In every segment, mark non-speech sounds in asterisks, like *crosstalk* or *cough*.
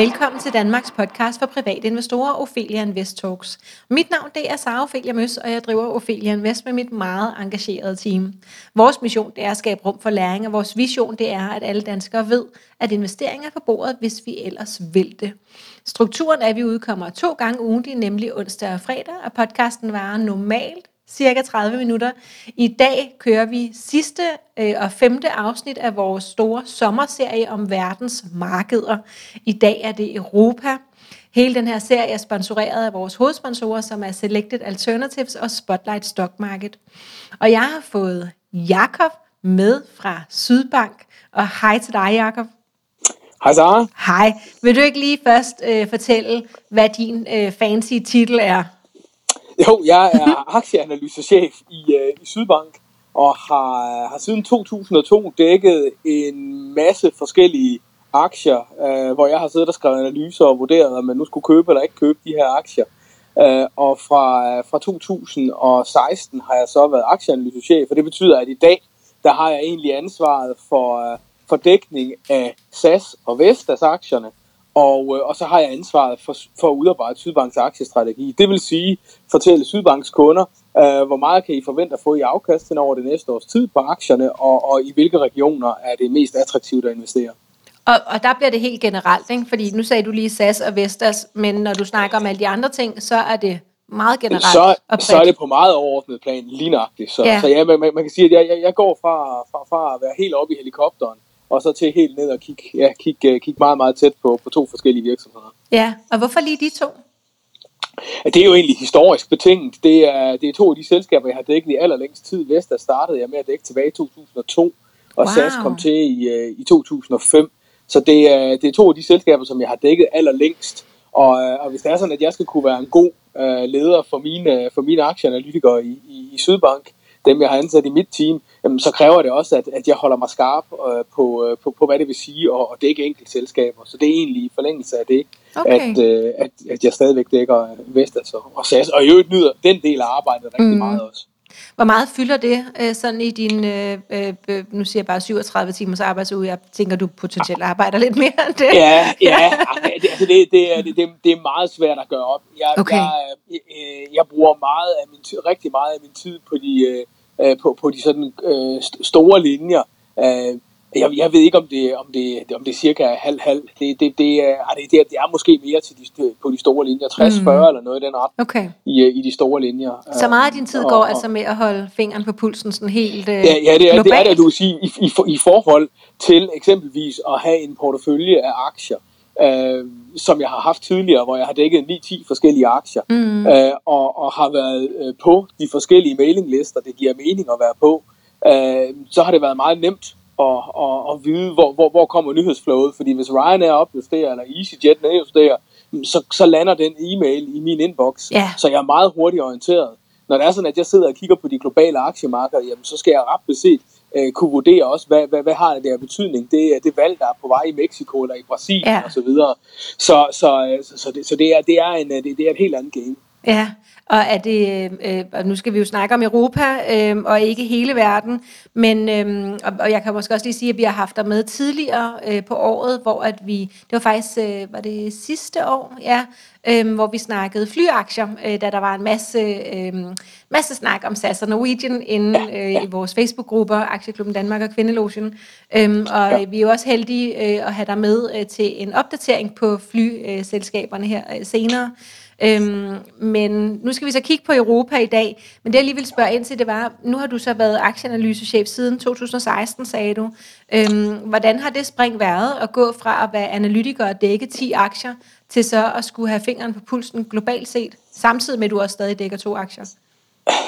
Velkommen til Danmarks podcast for private investorer, Ophelia Invest Talks. Mit navn det er Sara Ophelia Møs, og jeg driver Ophelia Invest med mit meget engagerede team. Vores mission det er at skabe rum for læring, og vores vision det er, at alle danskere ved, at investeringer er på bordet, hvis vi ellers vil det. Strukturen er, at vi udkommer to gange ugentligt, nemlig onsdag og fredag, og podcasten varer normalt cirka 30 minutter. I dag kører vi sidste øh, og femte afsnit af vores store sommerserie om verdens markeder. I dag er det Europa. Hele den her serie er sponsoreret af vores hovedsponsorer, som er Selected Alternatives og Spotlight Stock Market. Og jeg har fået Jakob med fra Sydbank. Og hej til dig, Jakob. Hej Sara. Hej. Vil du ikke lige først øh, fortælle, hvad din øh, fancy titel er? *laughs* Jo, jeg er aktieanalysechef i, øh, i Sydbank, og har, har siden 2002 dækket en masse forskellige aktier, øh, hvor jeg har siddet og skrevet analyser og vurderet, om man nu skulle købe eller ikke købe de her aktier. Øh, og fra, øh, fra 2016 har jeg så været aktieanalysechef, og det betyder, at i dag, der har jeg egentlig ansvaret for, øh, for dækning af SAS og Vestas aktierne, og, øh, og så har jeg ansvaret for, for at udarbejde Sydbanks aktiestrategi. Det vil sige, fortælle Sydbanks kunder, øh, hvor meget kan I forvente at få i afkast til over det næste års tid på aktierne, og, og i hvilke regioner er det mest attraktivt at investere. Og, og der bliver det helt generelt, ikke? fordi nu sagde du lige SAS og Vestas, men når du snakker om alle de andre ting, så er det meget generelt så, så er det på meget overordnet plan lige nøjagtigt. Så, ja. så ja, man, man kan sige, at jeg, jeg, jeg går fra, fra, fra at være helt oppe i helikopteren, og så til helt ned og kigge, ja, kigge, øh, kigge meget, meget tæt på, på to forskellige virksomheder. Ja, og hvorfor lige de to? Det er jo egentlig historisk betinget. Det er, det er to af de selskaber, jeg har dækket i allerlængst tid. Vesta startede jeg med at dække tilbage i 2002, og wow. SAS kom til i, øh, i 2005. Så det er, det er to af de selskaber, som jeg har dækket allerlængst. Og, øh, og hvis det er sådan, at jeg skal kunne være en god uh, leder for mine, for mine aktieanalytikere i, i, i Sydbank, dem jeg har ansat i mit team, jamen, så kræver det også, at, at jeg holder mig skarp øh, på, øh, på, på, hvad det vil sige at, at dække enkelte selskaber. Så det er egentlig i forlængelse af det, okay. at, øh, at, at jeg stadigvæk dækker Vestas og SAS, og i øvrigt nyder den del af arbejdet rigtig mm. meget også. Hvor meget fylder det øh, sådan i din, øh, øh, nu siger jeg bare 37 timers arbejdsuge, jeg tænker, du potentielt arbejder lidt mere end det. Ja, *laughs* ja det, altså det, det, er, det, det er meget svært at gøre op. Jeg, okay. jeg, jeg, jeg bruger meget af min, rigtig meget af min tid på de, øh, på, på de sådan øh, store linjer. Øh, jeg, jeg ved ikke, om det, om det, om det er cirka halv-halv. Det, det, det, er, det, det, er måske mere til de, på de store linjer. 60-40 mm. eller noget i den ret okay. i, i de store linjer. Så meget af din tid går og, altså med at holde fingeren på pulsen sådan helt øh, ja, ja, det er, det er det, du vil sige, i, i, i forhold til eksempelvis at have en portefølje af aktier øh, som jeg har haft tidligere, hvor jeg har dækket 9-10 forskellige aktier, mm. øh, og, og har været øh, på de forskellige mailinglister, det giver mening at være på, øh, så har det været meget nemt at, at, at vide, hvor, hvor, hvor kommer nyhedsflowet, fordi hvis Ryanair opjusterer, eller EasyJet nedjusterer, så, så lander den e-mail i min inbox, yeah. så jeg er meget hurtigt orienteret. Når det er sådan, at jeg sidder og kigger på de globale aktiemarkeder, jamen, så skal jeg ret beset øh, kunne vurdere også, hvad, hvad, hvad har det der betydning, det, det valg, der er på vej i Mexico eller i Brasilien ja. og så videre. Så, så, øh, så, så, det, så det, er, det, er en, det, det er et helt andet game. Ja, og er det, øh, og nu skal vi jo snakke om Europa, øh, og ikke hele verden, men, øh, og, og jeg kan måske også lige sige, at vi har haft dig med tidligere øh, på året, hvor at vi, det var faktisk, øh, var det sidste år, ja, øh, hvor vi snakkede flyaktier, øh, da der var en masse, øh, masse snak om SAS og Norwegian inde øh, i vores Facebook-grupper, Aktieklubben Danmark og Kvindelogen, øh, og ja. vi er jo også heldige øh, at have dig med øh, til en opdatering på flyselskaberne her øh, senere, Øhm, men nu skal vi så kigge på Europa i dag. Men det jeg lige vil spørge ind til, det var, nu har du så været aktieanalysechef siden 2016, sagde du. Øhm, hvordan har det spring været at gå fra at være analytiker og dække 10 aktier, til så at skulle have fingeren på pulsen globalt set, samtidig med at du også stadig dækker to aktier?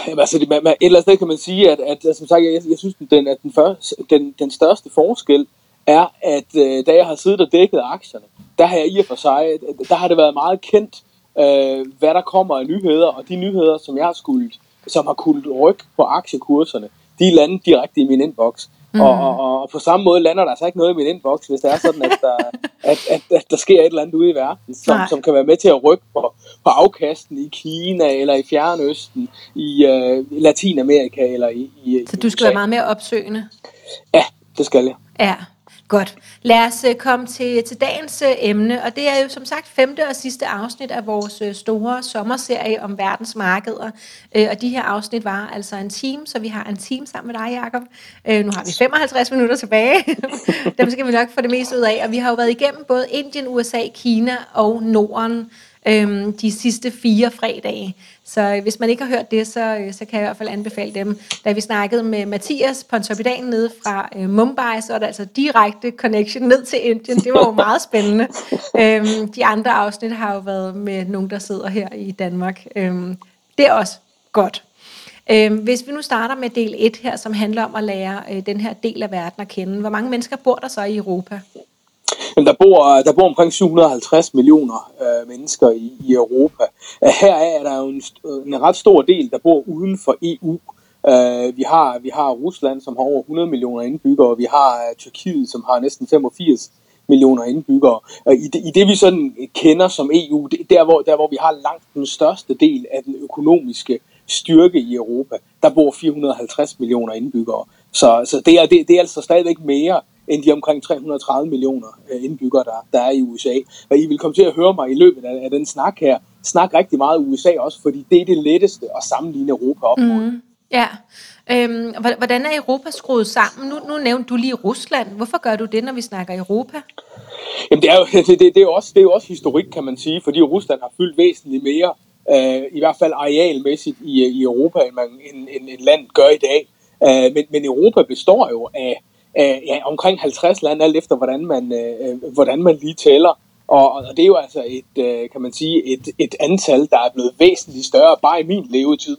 Jamen, altså, det, man, man, et eller andet sted kan man sige, at, at altså, som sagt, jeg, jeg synes, den, at den, første, den, den største forskel er, at øh, da jeg har siddet og dækket aktierne, der har jeg i og for sig, der har det været meget kendt, øh, hvad der kommer af nyheder, og de nyheder, som jeg har skulle, som har kunnet rykke på aktiekurserne, de lander direkte i min inbox. Mm. Og, og, og på samme måde lander der altså ikke noget i min inbox, hvis det er sådan, at der, *laughs* at, at, at der sker et eller andet ude i verden, som, som kan være med til at rykke på, på afkasten i Kina, eller i Fjernøsten, i uh, Latinamerika, eller i, i Så du skal i være meget mere opsøgende? Ja, det skal jeg. Ja. Godt. Lad os øh, komme til, til dagens øh, emne, og det er jo som sagt femte og sidste afsnit af vores øh, store sommerserie om verdensmarkeder. Og de her afsnit var altså en time, så vi har en time sammen med dig, Jacob. Nu har vi 55 minutter tilbage. *laughs* Dem skal vi nok få det meste ud af, og vi har jo været igennem både Indien, USA, Kina og Norden øhm, de sidste fire fredage. Så øh, hvis man ikke har hørt det, så, øh, så kan jeg i hvert fald anbefale dem. Da vi snakkede med Mathias Pontoppidan nede fra øh, Mumbai, så er der altså direkte connection ned til Indien. Det var jo meget spændende. øhm, de andre afsnit har jo været med nogen, der sidder her i Danmark. Øhm, det er også godt. Øhm, hvis vi nu starter med del 1 her, som handler om at lære øh, den her del af verden at kende. Hvor mange mennesker bor der så i Europa? Jamen, der bor, øh, der bor omkring 750 millioner øh, mennesker i, i Europa. Øh, Her er der jo en, øh, en ret stor del, der bor uden for EU. Øh, vi, har, vi har Rusland, som har over 100 millioner indbyggere, og vi har øh, Tyrkiet, som har næsten 85 millioner indbyggere. Og i, det, I det vi sådan kender som EU, det, der, hvor, der hvor vi har langt den største del af den økonomiske styrke i Europa, der bor 450 millioner indbyggere. Så, så det, er, det, det er altså stadigvæk mere end de omkring 330 millioner øh, indbyggere, der, der er i USA. Og I vil komme til at høre mig i løbet af, af den snak her, snak rigtig meget USA også, fordi det er det letteste at sammenligne Europa op mod. Mm, ja. Øhm, hvordan er Europa skruet sammen? Nu, nu nævnte du lige Rusland. Hvorfor gør du det, når vi snakker Europa? Jamen det er jo, *laughs* det, det, det er også, det er jo også historik, kan man sige, fordi Rusland har fyldt væsentligt mere, øh, i hvert fald arealmæssigt i, i Europa, end, man, end, end, end land gør i dag. Øh, men, men Europa består jo af øh, ja, omkring 50 lande, alt efter hvordan man, øh, øh hvordan man lige tæller. Og, og det er jo altså et, øh, kan man sige, et, et antal, der er blevet væsentligt større bare i min levetid,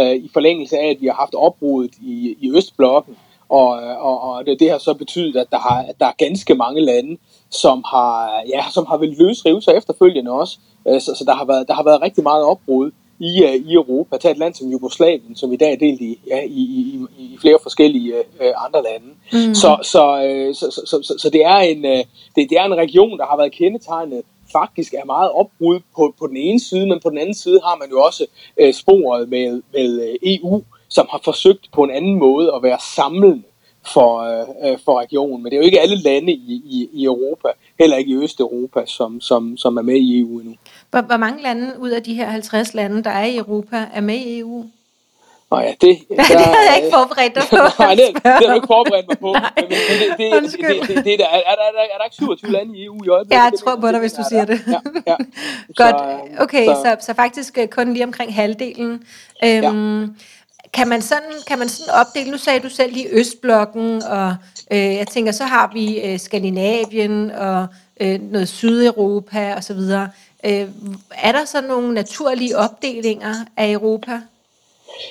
øh, i forlængelse af, at vi har haft opbruddet i, i Østblokken, og, og, og det, det har så betydet, at der, har, at der er ganske mange lande, som har, ja, som har vel løsrive sig efterfølgende også. Øh, så, så der, har været, der har været rigtig meget opbrud i, uh, i Europa. Tag et land som Jugoslavien, som i dag er delt i, ja, i, i, i flere forskellige uh, andre lande. Mm. Så, så, uh, så, så, så, så, så det, er en, uh, det, det er en region, der har været kendetegnet faktisk er meget opbrud på, på den ene side, men på den anden side har man jo også uh, sporet med, med EU, som har forsøgt på en anden måde at være samlende for, uh, for regionen. Men det er jo ikke alle lande i, i, i Europa, heller ikke i Østeuropa, som, som, som er med i EU endnu. Hvor, hvor mange lande ud af de her 50 lande, der er i Europa, er med i EU? Nå ja, det... *laughs* Der, det havde jeg ikke forberedt dig *laughs* på. Nej, det, det har du ikke forberedt mig på. *laughs* Nej, men, det, det, det, det, det, der, er, er, der, er der ikke 27 lande i EU i øjeblikket? Ja, jeg tror på dig, hvis du siger det. Ja, ja. Godt, okay, så, så, så faktisk øh, kun lige omkring halvdelen. Øhm, ja. Kan man, sådan, kan man sådan opdele, nu sagde du selv lige Østblokken, og øh, jeg tænker, så har vi øh, Skandinavien og øh, noget Sydeuropa og så videre. Øh, er der så nogle naturlige opdelinger af Europa?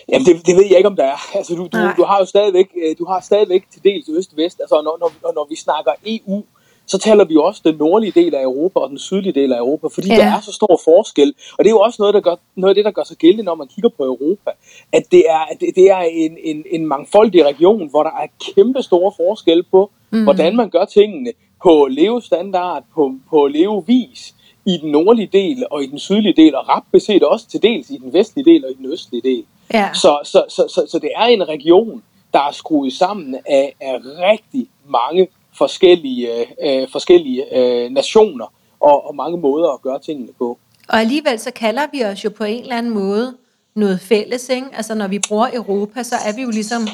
Jamen, det, det ved jeg ikke, om der er. Altså, du, du, du har jo stadigvæk, øh, du har stadigvæk til dels øst-vest. Altså, når, når, når vi snakker EU, så taler vi også den nordlige del af Europa og den sydlige del af Europa, fordi ja. der er så stor forskel. Og det er jo også noget, der gør, noget af det, der gør sig gældende, når man kigger på Europa. At det er, at det, er en, en, en mangfoldig region, hvor der er kæmpe store forskel på, mm. hvordan man gør tingene på levestandard, på, på levevis i den nordlige del og i den sydlige del, og ret beset også til dels i den vestlige del og i den østlige del. Ja. Så, så, så, så, så det er en region, der er skruet sammen af, af rigtig mange forskellige, øh, forskellige øh, nationer og, og mange måder at gøre tingene på. Og alligevel så kalder vi os jo på en eller anden måde noget fælles, ikke? Altså når vi bruger Europa, så er vi jo ligesom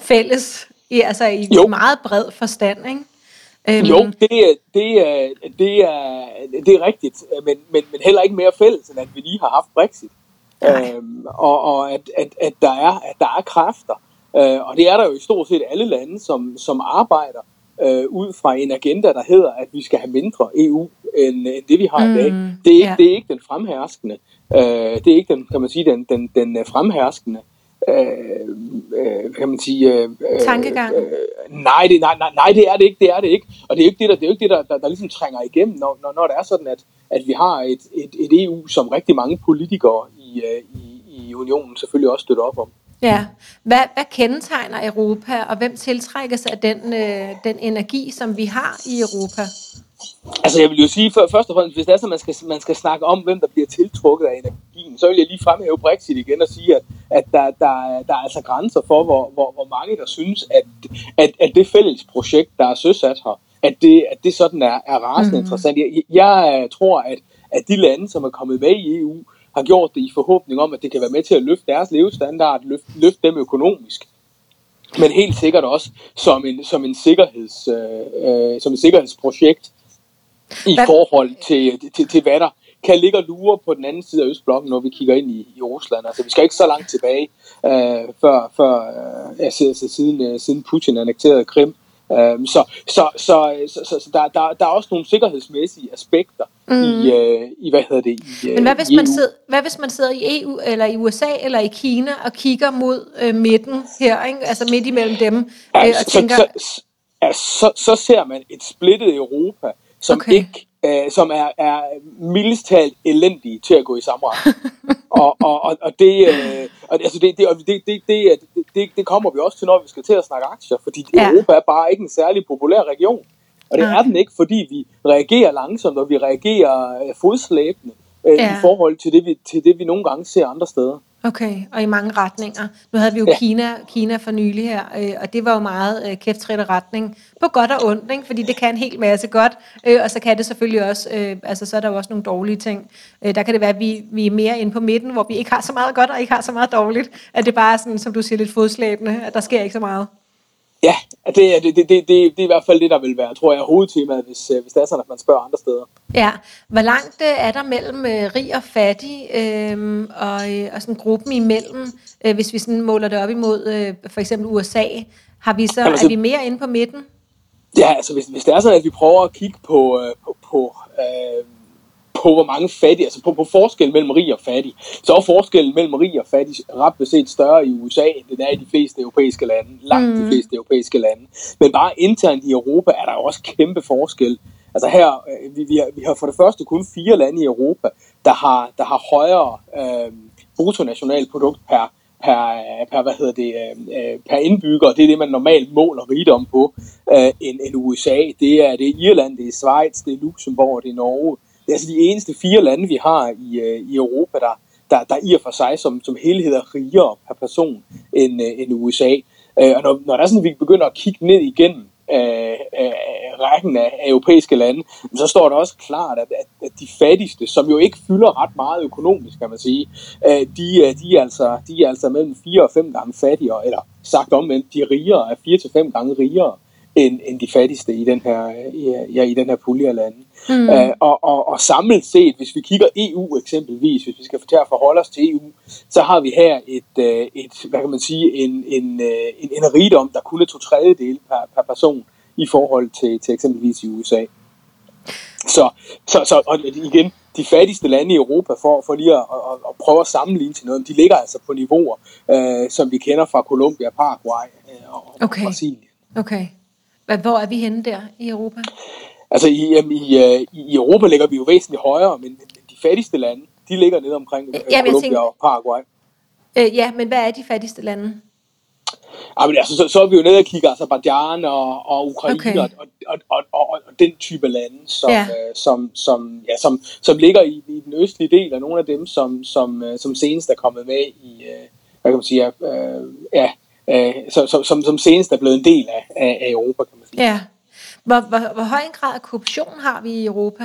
fælles, i, altså i jo. meget bred forstand, ikke? Øhm. Jo, det, det, er, det, er, det er rigtigt, men, men, men heller ikke mere fælles, end at vi lige har haft Brexit. Øhm, og og at, at, at, der er, at der er kræfter, øh, og det er der jo i stort set alle lande, som, som arbejder øh, ud fra en agenda, der hedder, at vi skal have mindre EU, end, end det vi har mm, i dag. Mm, det er, ikke, ja. det er ikke den fremherskende, øh, det er ikke den, kan man sige, den, den, den fremherskende øh, øh, kan man sige... Øh, øh, Tankegang? Øh, nej, det, nej, nej, nej, det er det ikke, det er det ikke. Og det er jo ikke det, der, det er jo ikke det, der, der, der ligesom trænger igennem, når, når, når det er sådan, at, at vi har et, et, et EU, som rigtig mange politikere i, øh, i, i unionen selvfølgelig også støtter op om. Ja. Hvad, hvad kendetegner Europa, og hvem tiltrækker sig af den, øh, den energi, som vi har i Europa? Altså jeg vil jo sige, for, først og fremmest, hvis det er så, man skal, man skal snakke om, hvem der bliver tiltrukket af energien, så vil jeg lige fremhæve Brexit igen og sige, at, at der, der, der er altså grænser for, hvor, hvor, hvor mange der synes, at, at, at det fælles projekt, der er søsat her, at det, at det sådan er, er rasende mm. interessant. Jeg, jeg tror, at, at de lande, som er kommet med i EU, har gjort det i forhåbning om, at det kan være med til at løfte deres levestandard, løfte, løfte dem økonomisk, men helt sikkert også som en, som en, sikkerheds, øh, øh, som et sikkerhedsprojekt i hvad? forhold til, til, til, hvad der kan ligge og lure på den anden side af Østblokken, når vi kigger ind i, i Rusland. Altså, vi skal ikke så langt tilbage, øh, før, før øh, altså, siden, øh, siden Putin annekterede Krim. Øh, så så, så, så, så, så der, der, der er også nogle sikkerhedsmæssige aspekter mm. i, øh, i, hvad hedder det, i, Men hvad hvis, man sidder, hvad hvis man sidder i EU, eller i USA, eller i Kina, og kigger mod øh, midten her, ikke? altså midt imellem dem, ja, øh, og så, tænker... Så, ja, så, så ser man et splittet Europa, som okay. ikke øh, som er, er mildest talt elendige til at gå i retning. *laughs* og, og, og, og, det, øh, og altså det, det, det, det, det, det, det kommer vi også til, når vi skal til at snakke aktier, fordi ja. Europa er bare ikke en særlig populær region. Og det ja. er den ikke, fordi vi reagerer langsomt, og vi reagerer øh, fodslæbende øh, ja. i forhold til det, vi, til det, vi nogle gange ser andre steder. Okay, og i mange retninger. Nu havde vi jo ja. Kina, Kina for nylig her, øh, og det var jo meget øh, kæftrette retning, på godt og ondt, ikke? fordi det kan en hel masse godt, øh, og så kan det selvfølgelig også, øh, altså så er der jo også nogle dårlige ting. Øh, der kan det være, at vi, vi er mere inde på midten, hvor vi ikke har så meget godt, og ikke har så meget dårligt, at det bare er sådan, som du siger, lidt fodslæbende, at der sker ikke så meget. Ja, det, det, det, det, det, det er i hvert fald det, der vil være, tror jeg, hovedtemaet, hvis, øh, hvis det er sådan, at man spørger andre steder. Ja, hvor langt øh, er der mellem øh, rig og fattig, øh, og, øh, og sådan gruppen imellem, øh, hvis vi sådan måler det op imod øh, for eksempel USA, har vi så, altså, er vi mere inde på midten? Ja, altså hvis, hvis det er sådan, at vi prøver at kigge på, øh, på, på øh, på hvor mange fattige, altså på, på forskellen mellem rig og fattig, så er forskellen mellem rig og fattig ret beset større i USA, end den er i de fleste europæiske lande, langt mm. de fleste europæiske lande. Men bare internt i Europa er der også kæmpe forskel. Altså her, øh, vi, vi, har, vi har for det første kun fire lande i Europa, der har, der har højere øh, bruttonationalprodukt per, per, per, hvad hedder det, øh, per indbygger, det er det, man normalt måler rigdom på, øh, end, end USA. Det er, det er Irland, det er Schweiz, det er Luxembourg, det er Norge, det er altså de eneste fire lande, vi har i, øh, i Europa, der, der, der i og for sig som, som helhed er rigere per person end, øh, end USA. Øh, og når, når der er sådan, vi begynder at kigge ned igennem øh, øh, rækken af, af europæiske lande, så står det også klart, at, at, at de fattigste, som jo ikke fylder ret meget økonomisk, kan man sige, øh, de, øh, de, er altså, de er altså mellem fire og fem gange fattigere, eller sagt omvendt, de rigere er fire til fem gange rigere end, end de fattigste i den her, ja, i den her pulje af lande. Mm. Øh, og, og, og samlet set, hvis vi kigger EU eksempelvis, hvis vi skal til at forholde os til EU, så har vi her et, øh, et hvad kan man sige, en, en, øh, en, en rigdom, der kun er to tredjedele per, per person i forhold til, til eksempelvis i USA. Så, så, så og igen, de fattigste lande i Europa, for, for lige at, at, at prøve at sammenligne til noget, de ligger altså på niveauer, øh, som vi kender fra Colombia, Paraguay øh, og, okay. og Brasilien. Okay. Hvor er vi henne der i Europa? Altså i, i, øh, i Europa ligger vi jo væsentligt højere, men de fattigste lande, de ligger nede omkring øh, ja, Colombia tænker, og Paraguay. Øh, ja, men hvad er de fattigste lande? Ja, men altså, så, så er vi jo nede og kigger Azerbaijan og, og Ukraine okay. og, og, og, og, og den type lande, som, ja. øh, som, som, ja, som, som ligger i, i den østlige del, og nogle af dem, som, som, øh, som senest er kommet med i, øh, hvad kan man sige, øh, ja, øh, som, som, som senest er blevet en del af, af, af Europa, kan man sige. Ja. Hvor, hvor, hvor høj en grad af korruption har vi i Europa?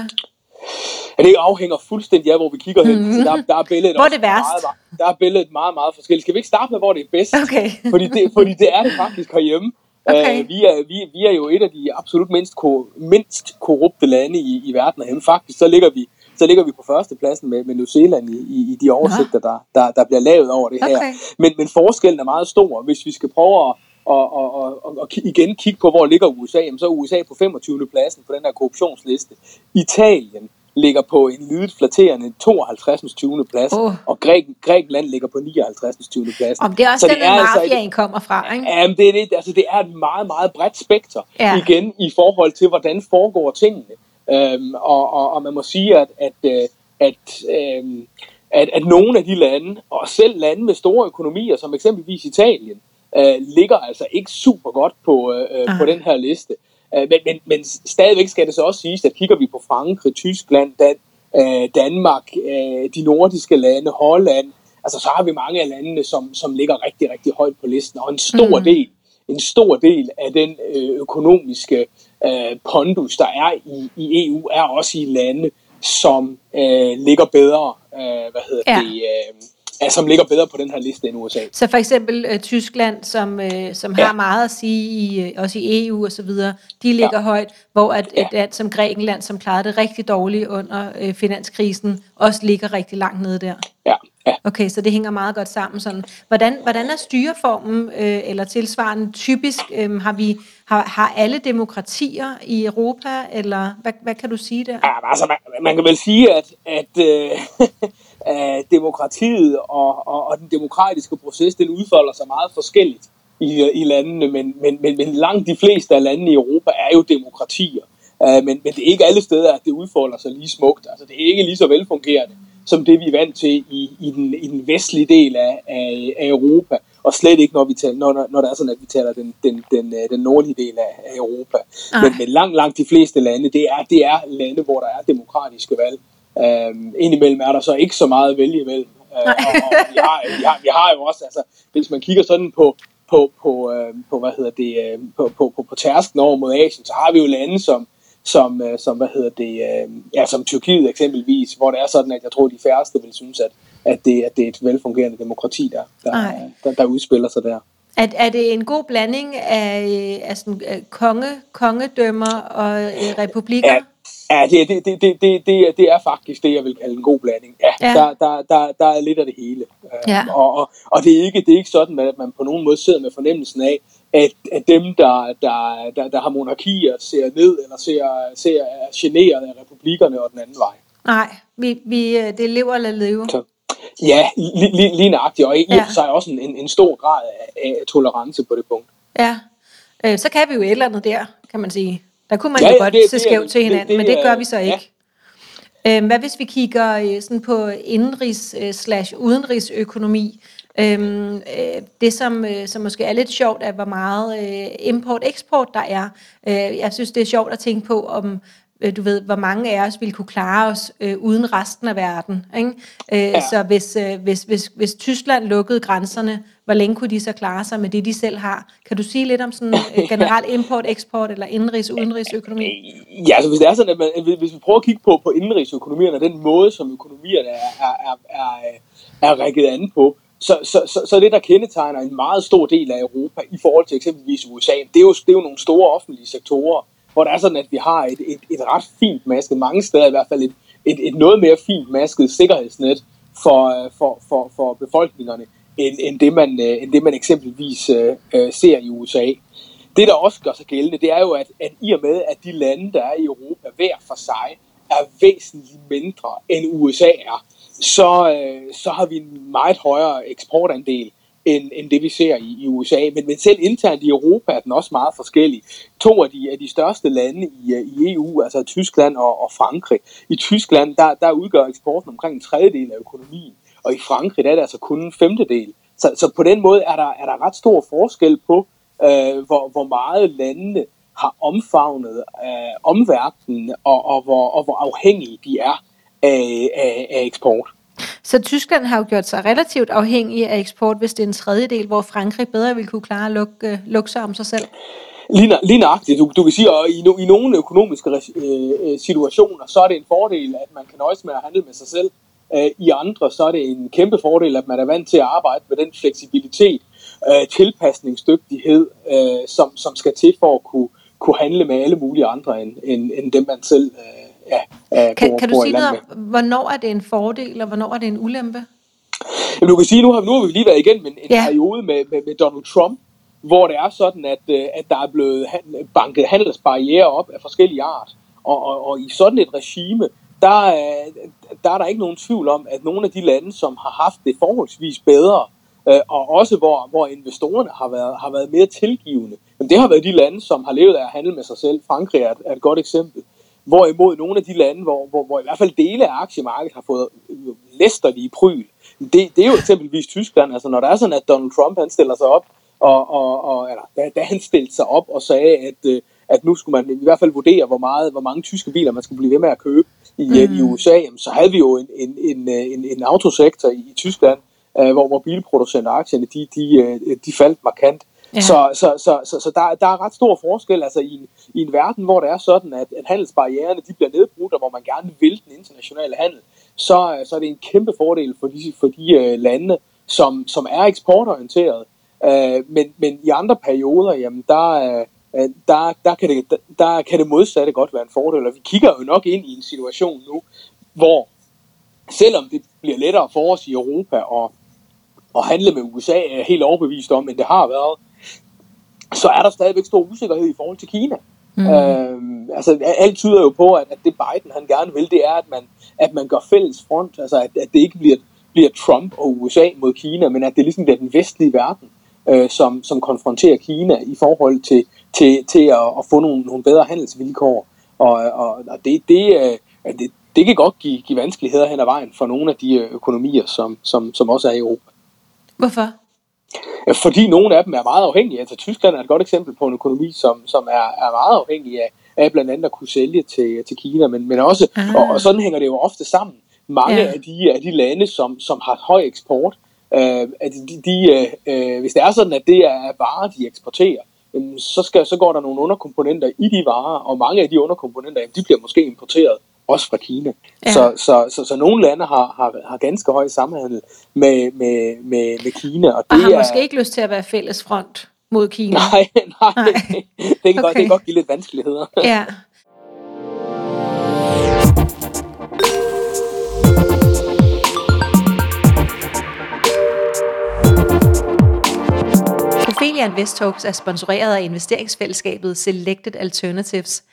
Ja, det afhænger fuldstændig af, hvor vi kigger hen. Mm-hmm. Så der, der er billedet hvor er det værst? Meget, der er billedet meget, meget forskelligt. Skal vi ikke starte med, hvor det er bedst? Okay. fordi, det, fordi det er det faktisk herhjemme. Okay. Uh, vi, er, vi, vi er jo et af de absolut mindst, ko, mindst korrupte lande i, i verden herhjemme. Faktisk så ligger vi så ligger vi på førstepladsen med, med New Zealand i, i, i de oversigter, der, der, der bliver lavet over det her. Okay. Men, men forskellen er meget stor. Hvis vi skal prøve at og, og, og, og igen kigge på, hvor ligger USA, jamen så er USA på 25. pladsen på den her korruptionsliste. Italien ligger på en lydet flatterende 52. 20. plads, oh. og Græk, Grækenland ligger på 59. 20. plads. Om det er også så den, det er mafiaen altså kommer fra, ikke? Jamen, det er, det, altså, det er et meget, meget bredt spekter, ja. igen, i forhold til, hvordan foregår tingene. Øhm, og, og, og man må sige, at, at, øh, at, at, øhm, at, at nogle af de lande, og selv lande med store økonomier, som eksempelvis Italien, øh, ligger altså ikke super godt på, øh, øh på den her liste. Øh, men, men, men stadigvæk skal det så også siges, at kigger vi på Frankrig, Tyskland, Dan, øh, Danmark, øh, de nordiske lande, Holland, altså så har vi mange af landene, som, som ligger rigtig, rigtig højt på listen, og en stor mm. del en stor del af den øh, økonomiske øh, pondus, der er i, i EU, er også i lande, som øh, ligger bedre, øh, hvad hedder ja. det, øh, ja, som ligger bedre på den her liste end USA. Så for eksempel øh, Tyskland, som, øh, som ja. har meget at sige, i, øh, også i EU og så videre, de ligger ja. højt, hvor at ja. et land som Grækenland, som klarede det rigtig dårligt under øh, finanskrisen, også ligger rigtig langt nede der. Ja. ja. Okay, så det hænger meget godt sammen. Sådan. Hvordan, hvordan er styreformen øh, eller tilsvarende typisk? Øh, har vi har, har alle demokratier i Europa, eller hvad, hvad kan du sige der? Ja, altså, man, man kan vel sige, at, at øh, *laughs* at demokratiet og, og, og den demokratiske proces, den udfolder sig meget forskelligt i, i landene, men, men, men, men langt de fleste af landene i Europa er jo demokratier. Uh, men, men det er ikke alle steder, at det udfolder sig lige smukt. Altså, det er ikke lige så velfungerende som det, vi er vant til i, i, den, i den vestlige del af, af, af Europa, og slet ikke, når, vi taler, når, når det er sådan, at vi taler den, den, den, den nordlige del af, af Europa. Men, men langt, langt de fleste lande, det er, det er lande, hvor der er demokratiske valg. Øhm, indimellem er der så ikke så meget at vælge imellem. Øh, og, og vi, har, vi, har, vi har jo også, altså, hvis man kigger sådan på, på, på, øh, på hvad hedder det, øh, på, på, på, på tærsken over mod Asien, så har vi jo lande som, som, øh, som hvad hedder det, øh, ja, som Tyrkiet eksempelvis, hvor det er sådan, at jeg tror, de færreste vil synes, at, at, det, at det er et velfungerende demokrati, der, der, der, der udspiller sig der. Er, er det en god blanding af, af sådan, konge, kongedømmer og republikker? Ja, Ja, det, det, det, det, det, det, det er faktisk det, jeg vil kalde en god blanding. Ja, ja. Der, der, der, der er lidt af det hele. Ja. Og, og, og det, er ikke, det er ikke sådan, at man på nogen måde sidder med fornemmelsen af, at, at dem, der, der, der, der har monarkier, ser ned eller ser, ser generet af republikerne og den anden vej. Nej, vi, vi, det lever eller leve. Så. Ja, lige, lige, lige nøjagtigt, og i ja. sig også en, en, en stor grad af, af tolerance på det punkt. Ja, øh, så kan vi jo et eller andet der, kan man sige. Der kunne man ja, jo godt det, se skævt til hinanden, det, det, men det gør vi så ikke. Ja. Øhm, hvad hvis vi kigger øh, sådan på indenrigs øh? Øhm, øh, det, som, øh, som måske er lidt sjovt, er, hvor meget øh, import-eksport der er. Øh, jeg synes, det er sjovt at tænke på, om du ved, hvor mange af os ville kunne klare os øh, uden resten af verden. Ikke? Øh, ja. Så hvis, øh, hvis, hvis, hvis Tyskland lukkede grænserne, hvor længe kunne de så klare sig med det, de selv har? Kan du sige lidt om sådan øh, *laughs* generelt import, eksport eller indenrigs, udenrigsøkonomi? Ja, altså hvis det er sådan, at man, hvis vi prøver at kigge på, på indenrigsøkonomierne, den måde, som økonomierne er, er, er, er, er rækket an på, så, så, så, så det, der kendetegner en meget stor del af Europa i forhold til eksempelvis USA, det er jo, det er jo nogle store offentlige sektorer, hvor det er sådan, at vi har et, et, et ret fint masket, mange steder i hvert fald et, et, et noget mere fint masket sikkerhedsnet for, øh, for, for, for befolkningerne, end, end, det man, øh, end det man eksempelvis øh, øh ser i USA. Det, der også gør sig gældende, det er jo, at, at i og med, at de lande, der er i Europa, hver for sig, er væsentligt mindre end USA er, så, øh, så har vi en meget højere eksportandel end, end det vi ser i, i USA. Men, men selv internt i Europa er den også meget forskellig. To af de, af de største lande i, øh, i EU, altså Tyskland og, og Frankrig. I Tyskland, der, der udgør eksporten omkring en tredjedel af økonomien, og i Frankrig der er det altså kun en femtedel. Så, så på den måde er der, er der ret stor forskel på, øh, hvor, hvor meget landene har omfavnet øh, omverdenen, og, og, hvor, og hvor afhængige de er af, af, af eksport. Så Tyskland har jo gjort sig relativt afhængig af eksport, hvis det er en tredjedel, hvor Frankrig bedre vil kunne klare at lukke, øh, lukke sig om sig selv. Lige, lige nøjagtigt. Du, du kan sige, at i, no, i nogle økonomiske øh, øh, situationer, så er det en fordel, at man kan nøjes med at handle med sig selv. Øh, I andre, så er det en kæmpe fordel, at man er vant til at arbejde med den fleksibilitet, øh, tilpasningsdygtighed, øh, som, som skal til for at kunne, kunne handle med alle mulige andre end, end, end dem, man selv øh, ja, øh, kan, bor, kan du sige noget om, hvornår er det en fordel, og hvornår er det en ulempe? Jamen, du kan sige, nu har, nu har vi lige været igennem en, en ja. periode med, med, med Donald Trump, hvor det er sådan, at, øh, at der er blevet banket handelsbarriere op af forskellige art. Og, og, og i sådan et regime, der, der er der ikke nogen tvivl om, at nogle af de lande, som har haft det forholdsvis bedre, øh, og også hvor, hvor investorerne har været, har været mere tilgivende, men det har været de lande, som har levet af at handle med sig selv. Frankrig er et, er et godt eksempel. Hvorimod nogle af de lande, hvor, hvor, hvor i hvert fald dele af aktiemarkedet har fået læsterlige pryl, det, det er jo eksempelvis Tyskland. Altså når der er sådan, at Donald Trump han stiller sig op, og, og, og eller, da, da han stillede sig op og sagde, at, øh, at nu skulle man i hvert fald vurdere, hvor, meget, hvor mange tyske biler man skulle blive ved med at købe i, mm. i USA, så havde vi jo en, en, en, en, en autosektor i, Tyskland, hvor, hvor bilproducenteraktierne de, de, de faldt markant. Ja. Så, så, så, så, så der, der er ret stor forskel altså i en, i en verden, hvor det er sådan, at, at handelsbarriererne de bliver nedbrudt, og hvor man gerne vil den internationale handel, så, øh, så er det en kæmpe fordel for de, for de uh, lande, som, som er eksportorienteret. Uh, men, men i andre perioder, jamen der, uh, der, der, kan det, der, der kan det modsatte godt være en fordel. Og vi kigger jo nok ind i en situation nu, hvor selvom det bliver lettere for os i Europa at, at handle med USA, er jeg helt overbevist om, end det har været, så er der stadigvæk stor usikkerhed i forhold til Kina. Mm. Øhm, altså, alt tyder jo på, at, at det Biden han gerne vil, det er, at man, at man gør fælles front, altså at, at det ikke bliver, bliver Trump og USA mod Kina, men at det ligesom bliver den vestlige verden, øh, som, som konfronterer Kina i forhold til, til, til at, at få nogle, nogle bedre handelsvilkår. Og, og, og det, det, øh, det, det kan godt give, give vanskeligheder hen ad vejen for nogle af de øh, økonomier, som, som, som også er i Europa. Hvorfor? Fordi nogle af dem er meget afhængige. Altså Tyskland er et godt eksempel på en økonomi, som, som er, er meget afhængig af, af blandt andet at kunne sælge til, til Kina, men, men også, ah. og, og sådan hænger det jo ofte sammen. Mange ja. af, de, af de lande, som, som har høj eksport, øh, at de, de, øh, hvis det er sådan, at det er varer, de eksporterer, øh, så, skal, så går der nogle underkomponenter i de varer, og mange af de underkomponenter, de bliver måske importeret også fra Kina. Ja. Så, så, så, så nogle lande har, har, har ganske høj samhandel med, med, med, med Kina. Og, det og har er, måske ikke lyst til at være fælles front mod Kina. *laughs* Nej, nej, nej. det, kan okay. godt, det kan godt give lidt vanskeligheder. *laughs* Ja. Ophelia Invest Talks er sponsoreret af investeringsfællesskabet Selected Alternatives –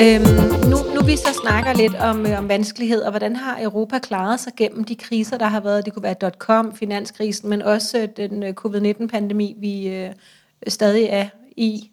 Øhm, nu, nu vi så snakker lidt om, øh, om vanskelighed, og hvordan har Europa klaret sig gennem de kriser, der har været, det kunne være .com, finanskrisen, men også øh, den øh, covid-19-pandemi, vi øh, stadig er i?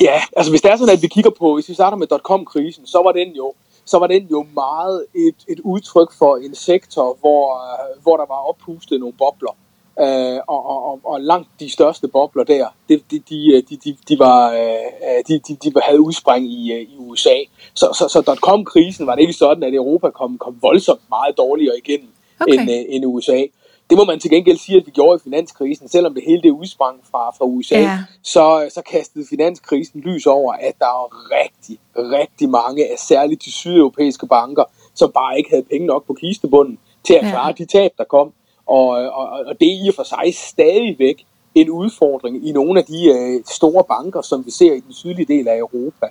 Ja, altså hvis det er sådan, at vi kigger på, hvis vi starter med .com-krisen, så var den jo så var den jo meget et, et udtryk for en sektor, hvor, øh, hvor der var oppustet nogle bobler. Øh, og, og, og langt de største bobler der, de, de, de, de, de, var, øh, de, de, de havde udspring i, øh, i USA. Så, så, så .com-krisen var det ikke sådan, at Europa kom, kom voldsomt meget dårligere igennem okay. end, end USA. Det må man til gengæld sige, at vi gjorde i finanskrisen. Selvom det hele det udsprang fra, fra USA, ja. så, så kastede finanskrisen lys over, at der var rigtig, rigtig mange af særligt de sydeuropæiske banker, som bare ikke havde penge nok på kistebunden til at klare ja. de tab, der kom. Og, og, og det er i og for sig stadigvæk en udfordring i nogle af de øh, store banker, som vi ser i den sydlige del af Europa.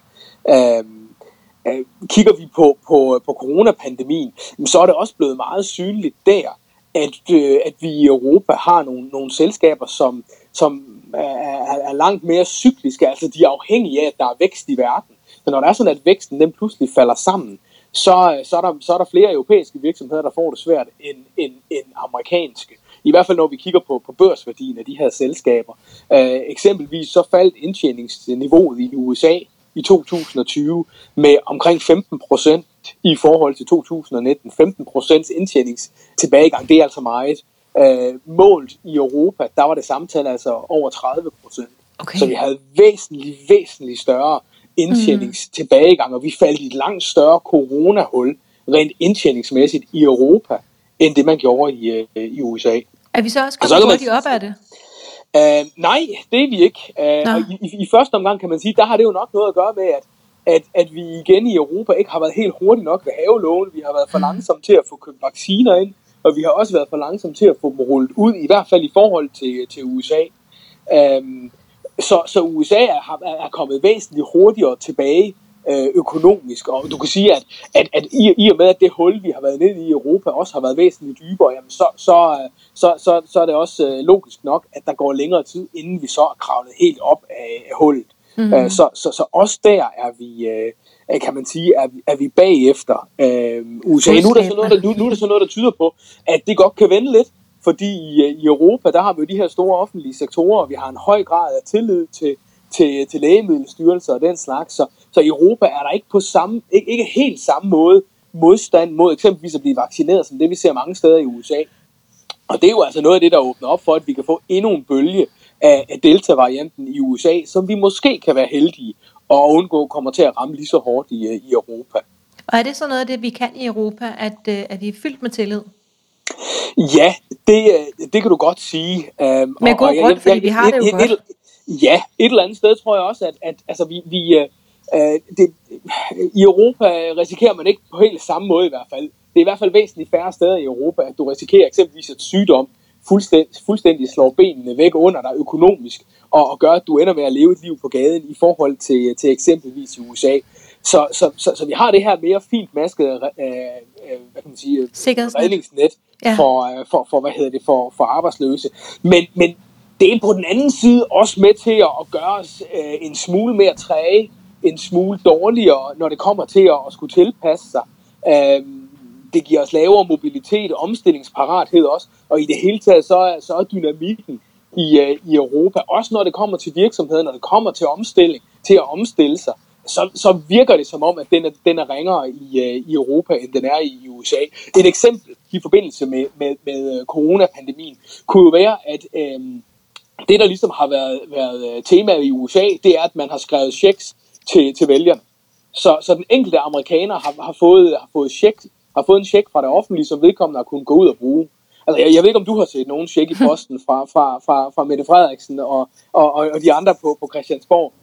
Øh, øh, kigger vi på, på, på coronapandemien, så er det også blevet meget synligt der, at, øh, at vi i Europa har nogle, nogle selskaber, som, som er, er langt mere cykliske, altså de er afhængige af, at der er vækst i verden. Så når der er sådan, at væksten den pludselig falder sammen, så, så, er der, så er der flere europæiske virksomheder, der får det svært end, end, end amerikanske. I hvert fald når vi kigger på, på børsværdien af de her selskaber. Uh, eksempelvis så faldt indtjeningsniveauet i USA i 2020 med omkring 15 procent i forhold til 2019. 15 procents indtjeningstilbagegang, det er altså meget. Uh, målt i Europa, der var det samtale altså over 30 procent. Okay. Så vi havde væsentligt, væsentligt større indtjeningstilbagegang, mm. og vi faldt i et langt større coronahul, rent indtjeningsmæssigt i Europa, end det man gjorde i, øh, i USA. Er vi så også kommet hurtigt op af det? Uh, nej, det er vi ikke. Uh, og i, i, I første omgang kan man sige, der har det jo nok noget at gøre med, at, at, at vi igen i Europa ikke har været helt hurtigt nok ved havelån. Vi har været for mm. langsomme til at få købt vacciner ind, og vi har også været for langsomme til at få dem rullet ud, i hvert fald i forhold til, til USA. Uh, så, så USA er, er kommet væsentligt hurtigere tilbage øh, økonomisk, og du kan sige, at, at, at i, i og med, at det hul, vi har været nede i Europa, også har været væsentligt dybere, jamen så, så, så, så, så er det også øh, logisk nok, at der går længere tid, inden vi så er kravlet helt op af, af hullet. Mm-hmm. Øh, så, så, så også der er vi, øh, kan man sige, er, er vi bagefter øh, USA. Nu er, der så noget, der, nu, nu er der så noget, der tyder på, at det godt kan vende lidt, fordi i, øh, i Europa, der har vi jo de her store offentlige sektorer, og vi har en høj grad af tillid til, til, til lægemiddelstyrelser og den slags. Så, så i Europa er der ikke på samme, ikke, ikke helt samme måde modstand mod eksempelvis at blive vaccineret, som det vi ser mange steder i USA. Og det er jo altså noget af det, der åbner op for, at vi kan få endnu en bølge af, af Delta-varianten i USA, som vi måske kan være heldige og undgå kommer til at ramme lige så hårdt i, øh, i Europa. Og er det så noget af det, vi kan i Europa, at, øh, at vi er fyldt med tillid? Ja, det, øh, det kan du godt sige. Um, med god grund, fordi vi har det jo et, godt. Et, ja, et eller andet sted tror jeg også, at, at altså, vi, vi uh, det, i Europa risikerer man ikke på helt samme måde i hvert fald. Det er i hvert fald væsentligt færre steder i Europa, at du risikerer eksempelvis et sygdom fuldstændig, fuldstændig slår benene væk under dig økonomisk, og, og gør, at du ender med at leve et liv på gaden i forhold til, til eksempelvis i USA. Så, så, så, så vi har det her mere fint maskede øh, øh, hvad kan man sige, redningsnet ja. for, øh, for, for, hvad hedder det, for, for arbejdsløse. Men, men det er på den anden side også med til at, gøre os øh, en smule mere træge, en smule dårligere, når det kommer til at, at skulle tilpasse sig. Øh, det giver os lavere mobilitet og omstillingsparathed også, og i det hele taget så er, så er dynamikken i, øh, i Europa, også når det kommer til virksomheder, når det kommer til omstilling, til at omstille sig, så, så virker det som om, at den er, den er ringere i, uh, i Europa, end den er i USA. Et eksempel i forbindelse med, med, med øh, coronapandemien kunne jo være, at øhm, det, der ligesom har været, været temaet i USA, det er, at man har skrevet checks til, til vælgerne. Så, så den enkelte amerikaner har, har, fået, har fået check har fået en check fra det offentlige, som vedkommende har kunnet gå ud og bruge. Altså, jeg, jeg ved ikke, om du har set nogen check i *laughs* posten fra, fra, fra, fra Mette Frederiksen og, og, og de andre på, på Christiansborg.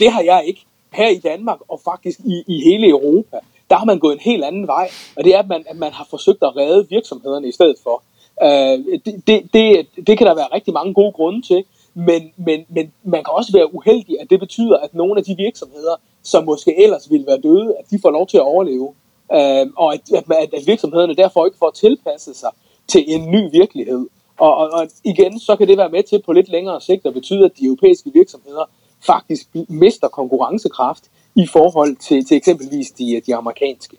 Det har jeg ikke. Her i Danmark og faktisk i, i hele Europa, der har man gået en helt anden vej, og det er, at man, at man har forsøgt at redde virksomhederne i stedet for. Uh, det, det, det, det kan der være rigtig mange gode grunde til, men, men, men man kan også være uheldig, at det betyder, at nogle af de virksomheder, som måske ellers ville være døde, at de får lov til at overleve øh, og at, at, at virksomhederne derfor ikke får tilpasset sig til en ny virkelighed. Og, og, og igen, så kan det være med til på lidt længere sigt at betyde, at de europæiske virksomheder faktisk mister konkurrencekraft i forhold til, til eksempelvis de, de amerikanske.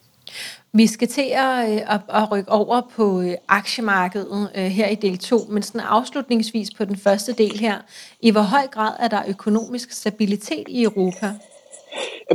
Vi skal til at, øh, at, at rykke over på øh, aktiemarkedet øh, her i del 2, men sådan afslutningsvis på den første del her. I hvor høj grad er der økonomisk stabilitet i Europa?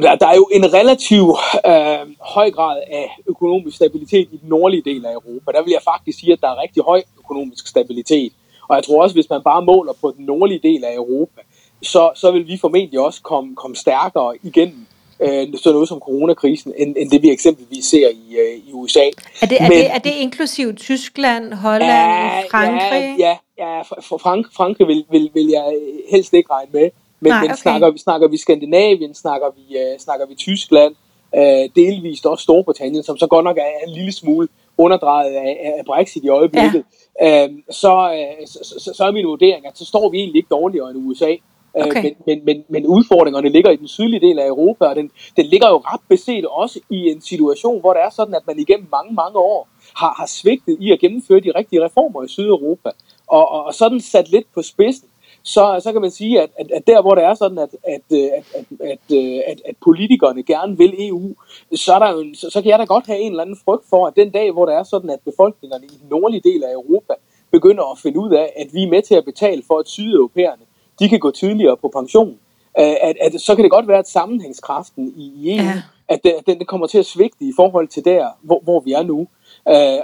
Der, der er jo en relativ øh, høj grad af økonomisk stabilitet i den nordlige del af Europa. Der vil jeg faktisk sige, at der er rigtig høj økonomisk stabilitet. Og jeg tror også, hvis man bare måler på den nordlige del af Europa, så, så vil vi formentlig også komme, komme stærkere igennem øh, sådan noget som coronakrisen, end, end det vi eksempelvis ser i, øh, i USA. Er det, er, Men, det, er det inklusiv Tyskland, Holland, ja, Frankrig? Ja, ja, ja for Frank, Frankrig vil, vil, vil jeg helst ikke regne med. Men, Nej, okay. men snakker, vi, snakker vi Skandinavien, snakker vi, uh, snakker vi Tyskland, uh, delvist også Storbritannien, som så godt nok er en lille smule underdrejet af, af Brexit i øjeblikket, ja. uh, så, uh, så, så, så er min vurdering, at så står vi egentlig ikke dårligere end USA. Okay. Men, men, men, men udfordringerne ligger i den sydlige del af Europa, og den, den ligger jo ret beset også i en situation, hvor det er sådan, at man igennem mange, mange år har, har svigtet i at gennemføre de rigtige reformer i Sydeuropa, og, og, og sådan sat lidt på spidsen så, så kan man sige, at, at, at der hvor det er sådan, at, at, at, at, at, at, at politikerne gerne vil EU, så, er der jo, så, så kan jeg da godt have en eller anden frygt for, at den dag, hvor det er sådan, at befolkningerne i den nordlige del af Europa begynder at finde ud af, at vi er med til at betale for, at sydeuropæerne de kan gå tidligere på pension, at, at så kan det godt være, at sammenhængskraften i, i EU, ja. at, den, at den kommer til at svigte i forhold til der, hvor, hvor vi er nu.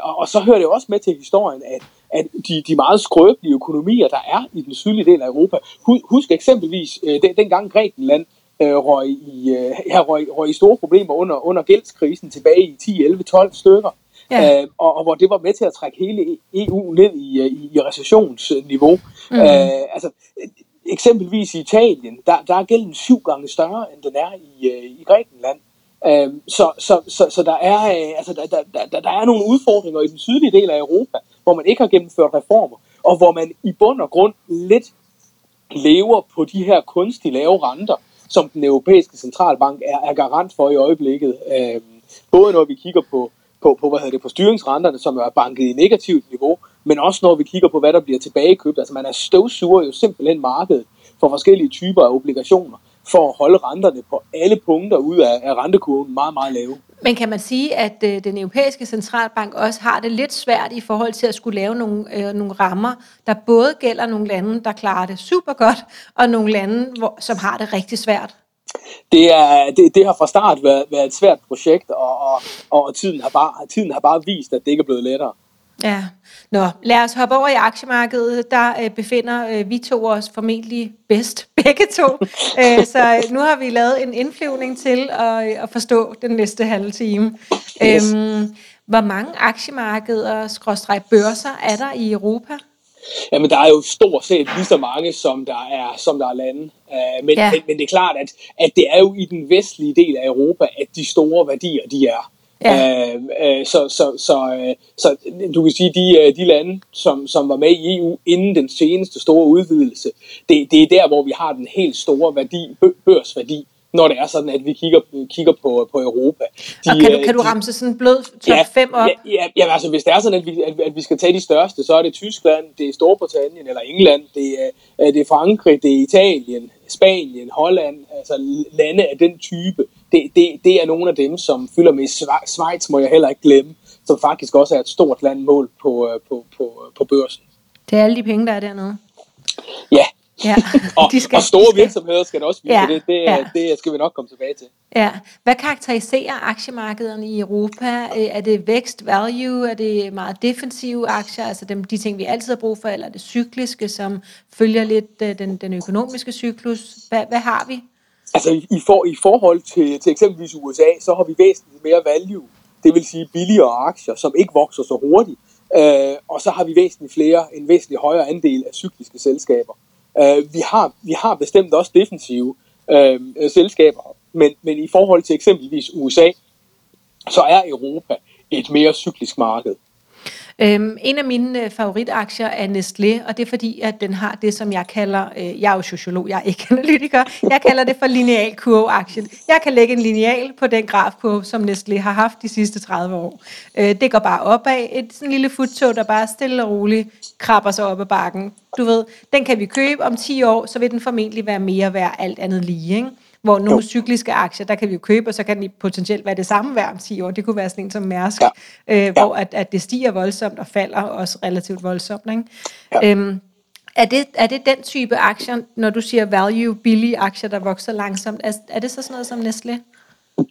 og, og så hører det også med til historien, at at de, de meget skrøbelige økonomier, der er i den sydlige del af Europa. Husk eksempelvis, øh, den, dengang Grækenland øh, røg, i, øh, ja, røg, røg i store problemer under, under gældskrisen tilbage i 10, 11, 12 stykker. Ja. Øh, og, og hvor det var med til at trække hele EU ned i, øh, i, i recessionsniveau. Mm. Øh, altså, eksempelvis i Italien, der, der er gælden syv gange større, end den er i, øh, i Grækenland. Øh, så, så, så, så der, er, øh, altså, der, der, der, der er nogle udfordringer i den sydlige del af Europa, hvor man ikke har gennemført reformer, og hvor man i bund og grund lidt lever på de her kunstige lave renter, som den europæiske centralbank er, er garant for i øjeblikket. Øh, både når vi kigger på, på, på, hvad hedder det, på styringsrenterne, som er banket i negativt niveau, men også når vi kigger på, hvad der bliver tilbagekøbt. Altså man er støvsuger jo simpelthen markedet for forskellige typer af obligationer, for at holde renterne på alle punkter ud af, af rentekurven meget, meget lave. Men kan man sige, at øh, den europæiske centralbank også har det lidt svært i forhold til at skulle lave nogle, øh, nogle rammer, der både gælder nogle lande, der klarer det super godt, og nogle lande, hvor, som har det rigtig svært? Det, er, det, det har fra start været, været et svært projekt, og, og, og tiden, har bare, tiden har bare vist, at det ikke er blevet lettere. Ja, Nå, lad os hoppe over i aktiemarkedet. Der øh, befinder øh, vi to os formentlig bedst, *laughs* begge to. øh, så nu har vi lavet en indflyvning til at, at forstå den næste halve time. Yes. Øhm, hvor mange aktiemarkeder, skråstreg børser, er der i Europa? Jamen, der er jo stort set lige så mange, som der er, som der er lande. Uh, men, ja. men, men det er klart, at, at det er jo i den vestlige del af Europa, at de store værdier, de er. Ja. Øh, øh, så, så, så, øh, så du kan sige, de, øh, de lande, som, som var med i EU inden den seneste store udvidelse, det, det er der, hvor vi har den helt store værdi, børsværdi når det er sådan, at vi kigger, kigger på, på Europa. De, og kan du, kan du ramse sådan en blød top ja, 5 op? Ja, ja, ja, altså hvis det er sådan, at vi, at, at vi skal tage de største, så er det Tyskland, det er Storbritannien eller England, det er, det er Frankrig, det er Italien, Spanien, Holland, altså lande af den type. Det, det, det er nogle af dem, som fylder med Schweiz, må jeg heller ikke glemme, som faktisk også er et stort landmål på, øh, på, på, på børsen. Det er alle de penge, der er dernede? Ja, Ja, *laughs* og, *laughs* de skal, og store de skal. virksomheder skal også vise ja, det. Det, ja. det skal vi nok komme tilbage til. Ja. Hvad karakteriserer aktiemarkederne i Europa? Øh, er det vækst, value? Er det meget defensive aktier? Altså dem, de ting, vi altid har brug for? Eller er det cykliske, som følger lidt øh, den, den økonomiske cyklus? Hvad, hvad har vi? Altså i, for, i forhold til, til eksempelvis USA, så har vi væsentligt mere value. Det vil sige billigere aktier, som ikke vokser så hurtigt. Øh, og så har vi væsentligt flere, en væsentligt højere andel af cykliske selskaber. Øh, vi, har, vi har bestemt også defensive øh, selskaber, men, men i forhold til eksempelvis USA, så er Europa et mere cyklisk marked. Øhm, en af mine øh, favoritaktier er Nestlé, og det er fordi, at den har det, som jeg kalder, øh, jeg er jo sociolog, jeg er ikke *laughs* analytiker, jeg kalder det for lineal kurve-aktien. Jeg kan lægge en lineal på den grafkurve, som Nestlé har haft de sidste 30 år. Øh, det går bare opad, et sådan lille futtog, der bare stille og roligt krabber sig op ad bakken. Du ved, den kan vi købe om 10 år, så vil den formentlig være mere værd alt andet lige, ikke? Hvor nogle jo. cykliske aktier, der kan vi jo købe, og så kan de potentielt være det samme værd om 10 år. Det kunne være sådan en som Mærsk, ja. øh, ja. hvor at, at det stiger voldsomt og falder også relativt voldsomt. Ikke? Ja. Øhm, er det, er det den type aktier, når du siger value, billige aktier, der vokser langsomt, er, er det så sådan noget som Nestlé?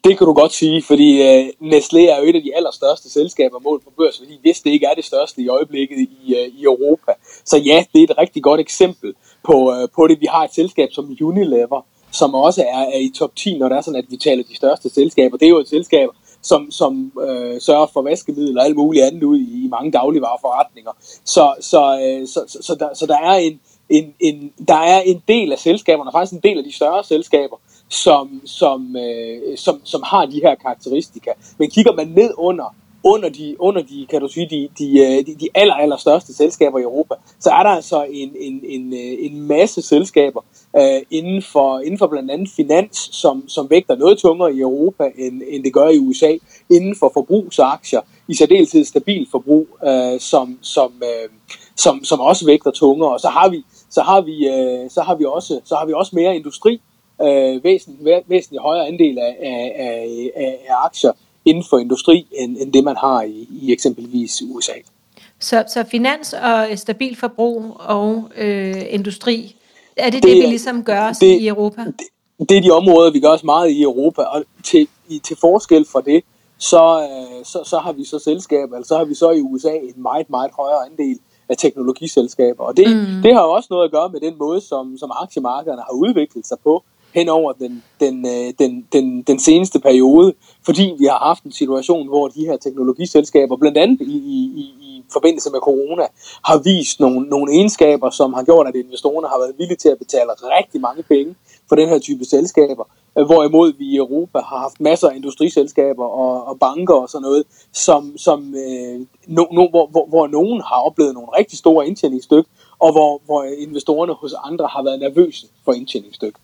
Det kan du godt sige, fordi uh, Nestlé er jo et af de allerstørste selskaber målt på børs, fordi hvis det ikke er det største i øjeblikket i, uh, i Europa. Så ja, det er et rigtig godt eksempel på, uh, på det. Vi har et selskab som Unilever, som også er, er i top 10, når det er sådan, at vi taler de største selskaber. Det er jo et selskab, som, som øh, sørger for vaskemidler og alt muligt andet ud i, i mange dagligvareforretninger. Så, så, øh, så, så, så, der, så der er en, en, en, der er en del af selskaberne, faktisk en del af de større selskaber, som, som, øh, som, som har de her karakteristika. Men kigger man ned under under de, under de kan du sige, de, de, øh, de, de aller, aller største selskaber i Europa, så er der altså en, en, en, øh, en masse selskaber uh, inden, for, inden for blandt andet finans, som, som vægter noget tungere i Europa, end, end det gør i USA, inden for forbrugsaktier, i særdeleshed stabil forbrug, uh, som, som, uh, som, som også vægter tungere. Og så har vi, så har vi, uh, så har vi, også, så har vi også mere industri, uh, væsentligt, væsentligt højere andel af, af, af, af aktier, inden for industri, end, end det man har i, i eksempelvis USA. Så, så finans og stabil forbrug og øh, industri, er det det, det vi ligesom gør det, i Europa? Det, det er de områder, vi gør os meget i Europa, og til, i, til forskel fra det, så, øh, så, så har vi så selskaber, altså så har vi så i USA en meget, meget højere andel af teknologiselskaber. Og det, mm. det har jo også noget at gøre med den måde, som, som aktiemarkederne har udviklet sig på hen over den, den, øh, den, den, den seneste periode, fordi vi har haft en situation, hvor de her teknologiselskaber, blandt andet i, i, i forbindelse med corona, har vist nogle, nogle egenskaber, som har gjort, at investorerne har været villige til at betale rigtig mange penge for den her type selskaber. Hvorimod vi i Europa har haft masser af industriselskaber og, og banker og sådan noget, som, som, øh, no, no, hvor, hvor, hvor nogen har oplevet nogle rigtig store indtjeningsstyk, og hvor, hvor investorerne hos andre har været nervøse for indtjeningsstyk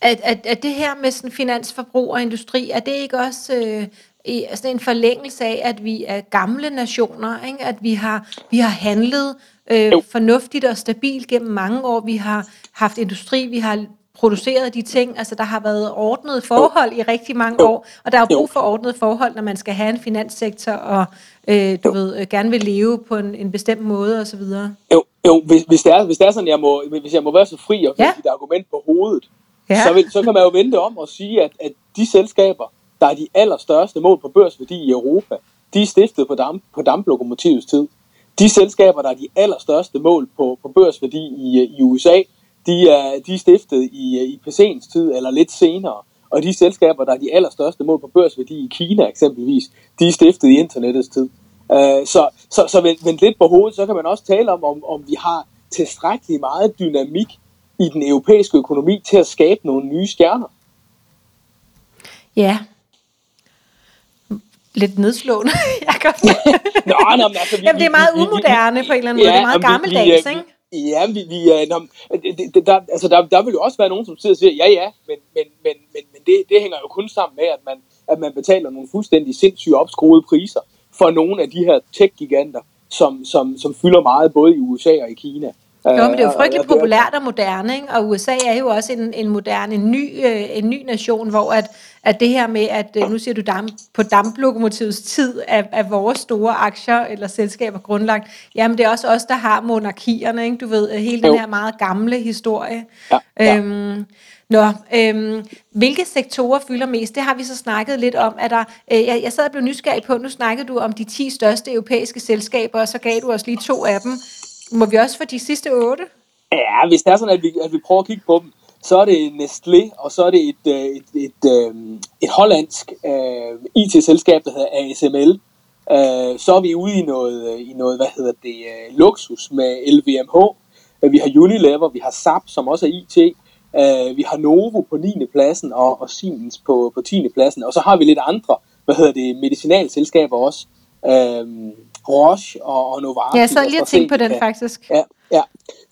at, at, at det her med sådan finansforbrug og industri, er det ikke også øh, i, altså en forlængelse af, at vi er gamle nationer, ikke? at vi har, vi har handlet øh, fornuftigt og stabilt gennem mange år, vi har haft industri, vi har produceret de ting. Altså, der har været ordnet forhold i rigtig mange år, og der er jo brug for ordnet forhold, når man skal have en finanssektor, og øh, du ved, øh, gerne vil leve på en, en bestemt måde, osv. Jo, jo hvis, hvis, det er, hvis det er sådan, jeg må, hvis jeg må være så fri og ja. et argument på hovedet, ja. så, vil, så kan man jo vente om og sige, at, at de selskaber, der er de allerstørste mål på børsværdi i Europa, de er stiftet på, damp, på damplokomotivets tid. De selskaber, der er de allerstørste mål på, på børsværdi i, i USA, de er, de er stiftet i, i PC'ens tid eller lidt senere. Og de selskaber, der er de allerstørste mål på børsværdi i Kina eksempelvis, de er stiftet i internettets tid. Uh, så så, så vent, vent lidt på hovedet, så kan man også tale om, om, om vi har tilstrækkeligt meget dynamik i den europæiske økonomi til at skabe nogle nye stjerner. Ja, lidt nedslående, *laughs* Jacob. *laughs* Nå, nå, men altså, vi, Jamen, det er meget umoderne på en eller anden måde. Ja, det er meget gammeldags, vi, ikke? Ja, vi, vi, uh, det, der, altså, der, der vil jo også være nogen, som sidder og siger, ja, ja, men, men, men, men, men det, det hænger jo kun sammen med, at man, at man betaler nogle fuldstændig sindssygt opskruede priser for nogle af de her tech-giganter, som, som, som fylder meget både i USA og i Kina. Jo, men det er jo frygteligt populært og moderne, ikke? og USA er jo også en, en moderne, en ny, øh, en ny nation, hvor at, at det her med, at øh, nu siger du damp, på damplokomotivets tid, er, er vores store aktier eller selskaber grundlagt, jamen det er også os, der har monarkierne, ikke? du ved, hele den her meget gamle historie. Ja, ja. Øhm, Nå, øhm, hvilke sektorer fylder mest? Det har vi så snakket lidt om. Er der, øh, jeg, jeg sad og blev nysgerrig på, nu snakkede du om de 10 største europæiske selskaber, og så gav du os lige to af dem. Må vi også få de sidste otte? Ja, hvis det er sådan, at vi, at vi prøver at kigge på dem, så er det Nestlé, og så er det et, øh, et, et, et, et hollandsk øh, uh, IT-selskab, der hedder ASML. Uh, så er vi ude i noget, i noget hvad hedder det, uh, luksus med LVMH. Uh, vi har Unilever, vi har SAP, som også er IT. Uh, vi har Novo på 9. pladsen, og, og Siemens på, på 10. pladsen. Og så har vi lidt andre, hvad hedder det, medicinalselskaber også. Uh, Roche og, og Novartis. Ja, så lige at tænke på den faktisk. Ja, ja.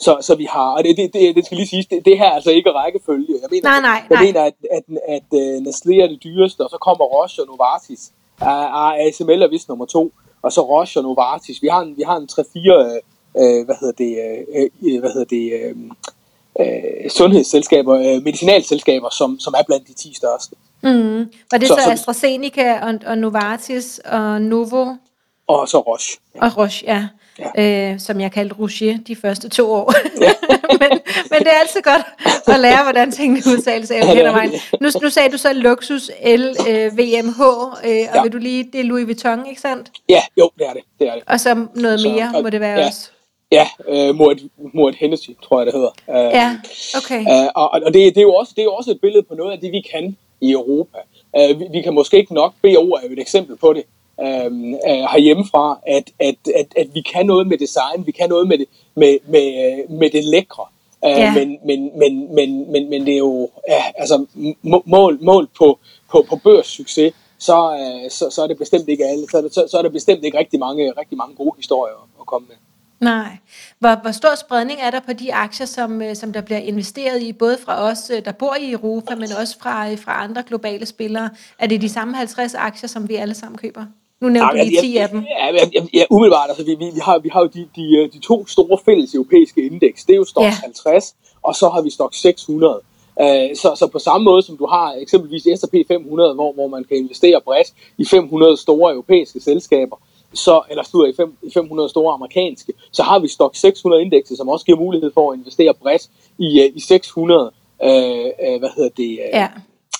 Så, så vi har, og det, det, det, det skal lige sige, det, det her er altså ikke rækkefølge. Jeg mener, nej, nej, jeg nej. mener at, at, at, at uh, Nestlé er det dyreste, og så kommer Roche og Novartis. Uh, uh, ASML er vist nummer to, og så Roche og Novartis. Vi har en, vi har en 3-4, uh, hvad hedder det, uh, hvad hedder det, uh, uh, sundhedsselskaber, uh, medicinalselskaber, som, som er blandt de 10 største. Mm. Var det så, så AstraZeneca og, og Novartis og Novo? Og så Roche. Og Roche, ja. ja. Øh, som jeg kaldte Rocher de første to år. Ja. *laughs* men, men det er altid godt at lære, hvordan tingene udtales af ja, mig. Nu, nu sagde du så luksus L, øh, VMH, øh, og ja. vil du lige, det er Louis Vuitton, ikke sandt? Ja, jo, det er det. det, er det. Og så noget så, mere, og, må det være ja. også. Ja, øh, Moët, Moët Hennessy, tror jeg, det hedder. Øh, ja, okay. Øh, og og det, det, er jo også, det er jo også et billede på noget af det, vi kan i Europa. Øh, vi, vi kan måske ikke nok, BO er jo et eksempel på det, øh, herhjemmefra, at, at, at, at vi kan noget med design, vi kan noget med det, med, med, med det lækre. Øh, ja. men, men, men, men, men, men det er jo ja, altså, mål, mål på, på, på børssucces, så, øh, så, så er det bestemt ikke alle. Så er det, så, så er det bestemt ikke rigtig mange, rigtig mange gode historier at komme med. Nej. Hvor, hvor stor spredning er der på de aktier, som, øh, som der bliver investeret i, både fra os, øh, der bor i Europa, men også fra, fra andre globale spillere? Er det de samme 50 aktier, som vi alle sammen køber? Nu nævnte du lige 10 af dem. Ja, ja, ja umiddelbart. Altså, vi, vi, vi, har, vi har jo de, de, de to store fælles europæiske indeks. Det er jo Stoxx ja. 50, og så har vi Stoxx 600. Uh, så, så på samme måde som du har eksempelvis S&P 500, hvor, hvor man kan investere bredt i 500 store europæiske selskaber, så, eller studer i, fem, i 500 store amerikanske, så har vi Stoxx 600 indekset, som også giver mulighed for at investere bredt i, i 600 uh, uh, hvad hedder det, ja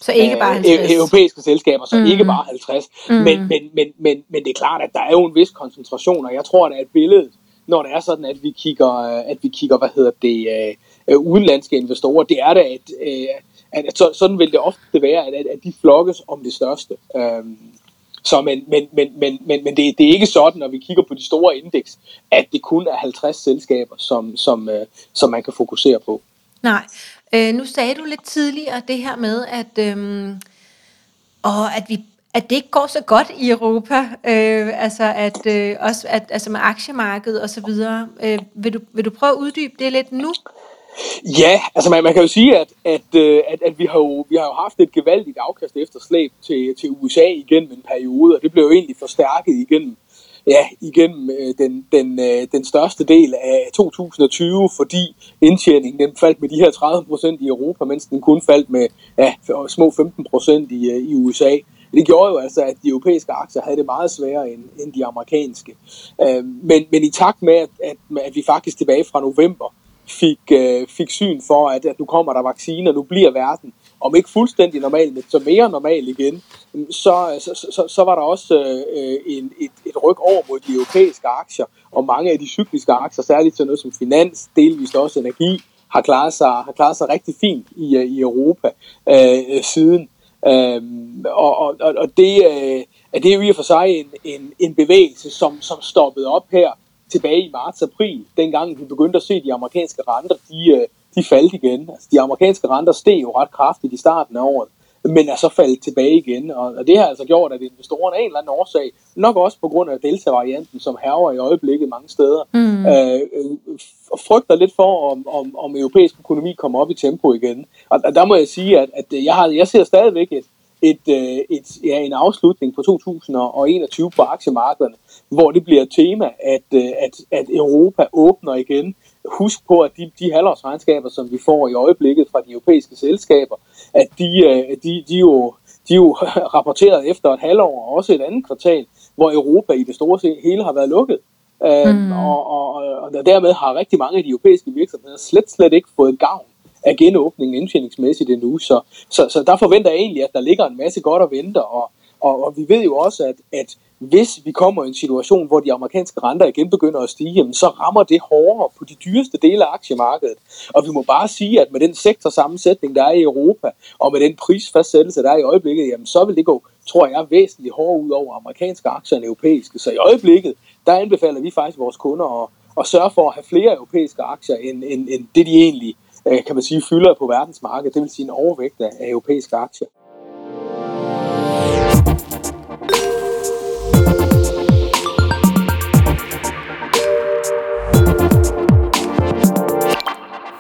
så ikke bare 50. Øh, europæiske selskaber, så mm. ikke bare 50. Mm. Men, men, men, men, men det er klart, at der er jo en vis koncentration, og jeg tror, at billedet, når det er sådan, at vi kigger, at vi kigger hvad hedder det, øh, udenlandske investorer, det er det, at, øh, at, at så, sådan vil det ofte være, at, at de flokkes om det største. Øhm, så men, men, men, men, men, men det, det er ikke sådan, når vi kigger på de store indeks, at det kun er 50 selskaber, som, som, øh, som man kan fokusere på. Nej, Øh, nu sagde du lidt tidligere det her med, at, øh, og at vi at det ikke går så godt i Europa, øh, altså at øh, også at, altså med aktiemarkedet og så videre. Øh, vil, du, vil du prøve at uddybe det lidt nu? Ja, altså man, man kan jo sige, at, at, øh, at, at vi, har jo, vi har jo haft et gevaldigt afkast efter slæb til, til USA igennem en periode, og det blev jo egentlig forstærket igennem ja, igennem øh, den, den, øh, den største del af 2020, fordi indtjeningen den faldt med de her 30% i Europa, mens den kun faldt med ja, små 15% i, øh, i USA. Det gjorde jo altså, at de europæiske aktier havde det meget sværere end, end de amerikanske. Øh, men, men i takt med, at, at, at vi faktisk tilbage fra november fik, øh, fik syn for, at, at nu kommer der vacciner, nu bliver verden, om ikke fuldstændig normal, men så mere normal igen, så, så, så, så var der også øh, en, et, et ryg over mod de europæiske aktier, og mange af de cykliske aktier, særligt til noget som finans, delvist også energi, har klaret sig, har klaret sig rigtig fint i, øh, i Europa øh, siden. Øh, og, og, og det, øh, det er jo i og for sig en, en, en bevægelse, som, som stoppede op her tilbage i marts-april, dengang vi begyndte at se de amerikanske renter, de, øh, de faldt igen. Altså, de amerikanske renter steg jo ret kraftigt i starten af året, men er så faldet tilbage igen. Og, og det har altså gjort, at investorerne af en eller anden årsag, nok også på grund af delta-varianten, som herrer i øjeblikket mange steder, mm. øh, øh, frygter lidt for, om, om, om europæisk økonomi kommer op i tempo igen. Og, og der må jeg sige, at, at jeg, har, jeg ser stadigvæk et, et, øh, et, ja, en afslutning på 2021 på aktiemarkederne, hvor det bliver et tema, at, øh, at, at Europa åbner igen. Husk på, at de, de halvårsregnskaber, som vi får i øjeblikket fra de europæiske selskaber, at de, øh, de, de, jo, de jo *laughs* rapporteret efter et halvår og også et andet kvartal, hvor Europa i det store hele har været lukket. Mm. Og, og, og dermed har rigtig mange af de europæiske virksomheder slet, slet ikke fået gavn af genåbningen indtjeningsmæssigt endnu. Så, så, så der forventer jeg egentlig, at der ligger en masse godt at vente, og, og, og vi ved jo også, at, at hvis vi kommer i en situation, hvor de amerikanske renter igen begynder at stige, jamen, så rammer det hårdere på de dyreste dele af aktiemarkedet. Og vi må bare sige, at med den sektorsammensætning, der er i Europa, og med den prisfastsættelse, der er i øjeblikket, jamen, så vil det gå, tror jeg, væsentligt hårdere ud over amerikanske aktier end europæiske. Så i øjeblikket, der anbefaler vi faktisk vores kunder at, at sørge for at have flere europæiske aktier, end, end, end det de egentlig øh, kan man sige, fylder på verdensmarkedet, det vil sige en overvægt af europæiske aktier.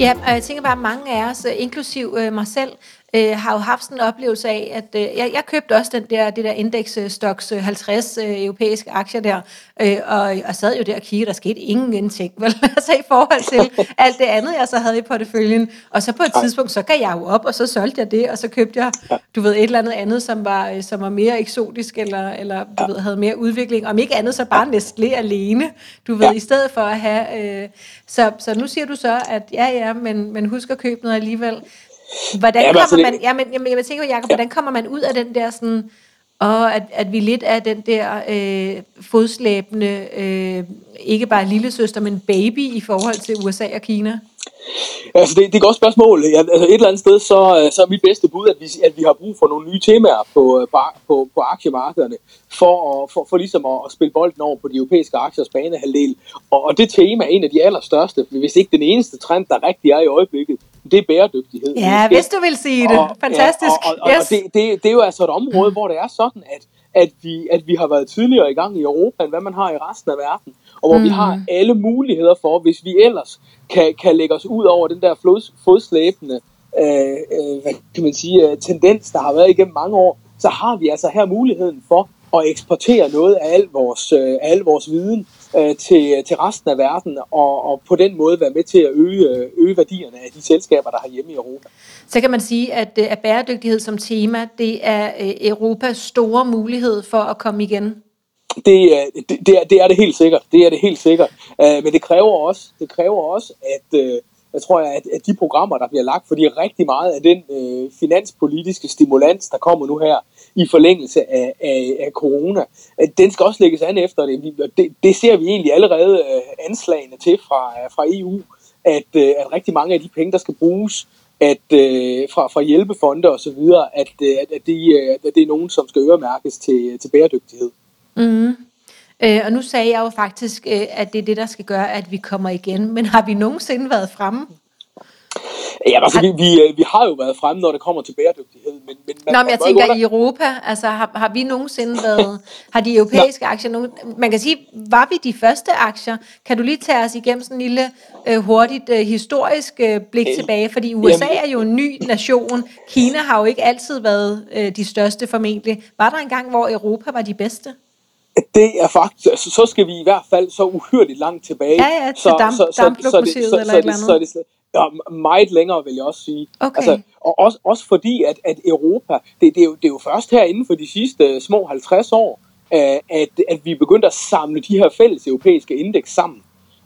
Ja, og jeg tænker bare, at mange af os, øh, inklusiv øh, mig selv, øh, har jo haft sådan en oplevelse af, at øh, jeg, jeg købte også den der, det der Index Stocks 50 øh, øh, europæiske aktier der, øh, og, og sad jo der og kiggede, der skete ingenting, vel? *laughs* altså i forhold til *laughs* alt det andet, jeg så havde i porteføljen. Og så på et tidspunkt, så gav jeg jo op, og så solgte jeg det, og så købte jeg, du ved, et eller andet andet, som var, øh, som var mere eksotisk, eller, eller du ved, havde mere udvikling. Om ikke andet, så bare Nestlé alene, du ved, i stedet for at have... Øh, så, så nu siger du så, at ja, ja, men, men husk at købe noget alligevel. Hvordan ja, kommer altså, man, ja, men, jamen, jeg tænker, Jacob, ja. hvordan kommer man ud af den der sådan, og at, at vi lidt er den der øh, fodslæbende, øh, ikke bare lille søster, men baby i forhold til USA og Kina? Altså, det, det er et godt spørgsmål. Ja, altså, et eller andet sted, så, så er mit bedste bud, at vi, at vi har brug for nogle nye temaer på, på, på aktiemarkederne, for, at, for, for ligesom at, at spille bolden over på de europæiske aktiers banehalvdel. Og, og det tema er en af de allerstørste, hvis ikke den eneste trend, der rigtig er i øjeblikket, det er bæredygtighed. Ja, hvis du vil sige det. Og, Fantastisk. Ja, og, og, yes. og det, det, det er jo altså et område, hvor det er sådan, at, at, vi, at vi har været tidligere i gang i Europa, end hvad man har i resten af verden. Og hvor mm. vi har alle muligheder for, hvis vi ellers kan, kan lægge os ud over den der flod, fodslæbende øh, øh, hvad kan man sige, øh, tendens, der har været igennem mange år, så har vi altså her muligheden for at eksportere noget af al vores, øh, al vores viden øh, til, til resten af verden, og, og på den måde være med til at øge, øge værdierne af de selskaber, der har hjemme i Europa. Så kan man sige, at, øh, at bæredygtighed som tema, det er øh, Europas store mulighed for at komme igen? Det, det, det, er, det er det helt sikkert. Det er det helt sikkert. Uh, men det kræver også, det kræver også at, uh, jeg tror, at, at de programmer, der bliver lagt, fordi rigtig meget af den øh, finanspolitiske stimulans, der kommer nu her, i forlængelse af, af, af corona. Den skal også lægges an efter det. Det, det ser vi egentlig allerede øh, anslagene til fra, øh, fra EU, at, øh, at rigtig mange af de penge, der skal bruges at øh, fra, fra hjælpefonde og så videre, at, øh, at, at, de, øh, at det er nogen, som skal øremærkes til, til bæredygtighed. Mm. Øh, og nu sagde jeg jo faktisk, øh, at det er det, der skal gøre, at vi kommer igen. Men har vi nogensinde været fremme? Ja, altså, vi, vi, øh, vi har jo været fremme, når det kommer til bæredygtighed. Men, men man, Nå, men jeg tænker under... i Europa, altså har, har vi nogensinde været, *laughs* har de europæiske aktier, nogen, man kan sige, var vi de første aktier? Kan du lige tage os igennem sådan en lille øh, hurtigt øh, historisk øh, blik øh, tilbage? Fordi USA jamen, er jo en ny nation. Kina har jo ikke altid været øh, de største formentlig. Var der en gang, hvor Europa var de bedste? Det er faktisk, altså, så skal vi i hvert fald så uhyrligt langt tilbage. Ja, ja, til så, damp, så, så, så, så, eller så, et eller andet. Så, så, så, Ja, meget længere vil jeg også sige. Okay. Altså, og også, også fordi, at, at Europa, det, det, er jo, det er jo først her inden for de sidste små 50 år, øh, at, at vi begyndte at samle de her fælles europæiske indeks sammen.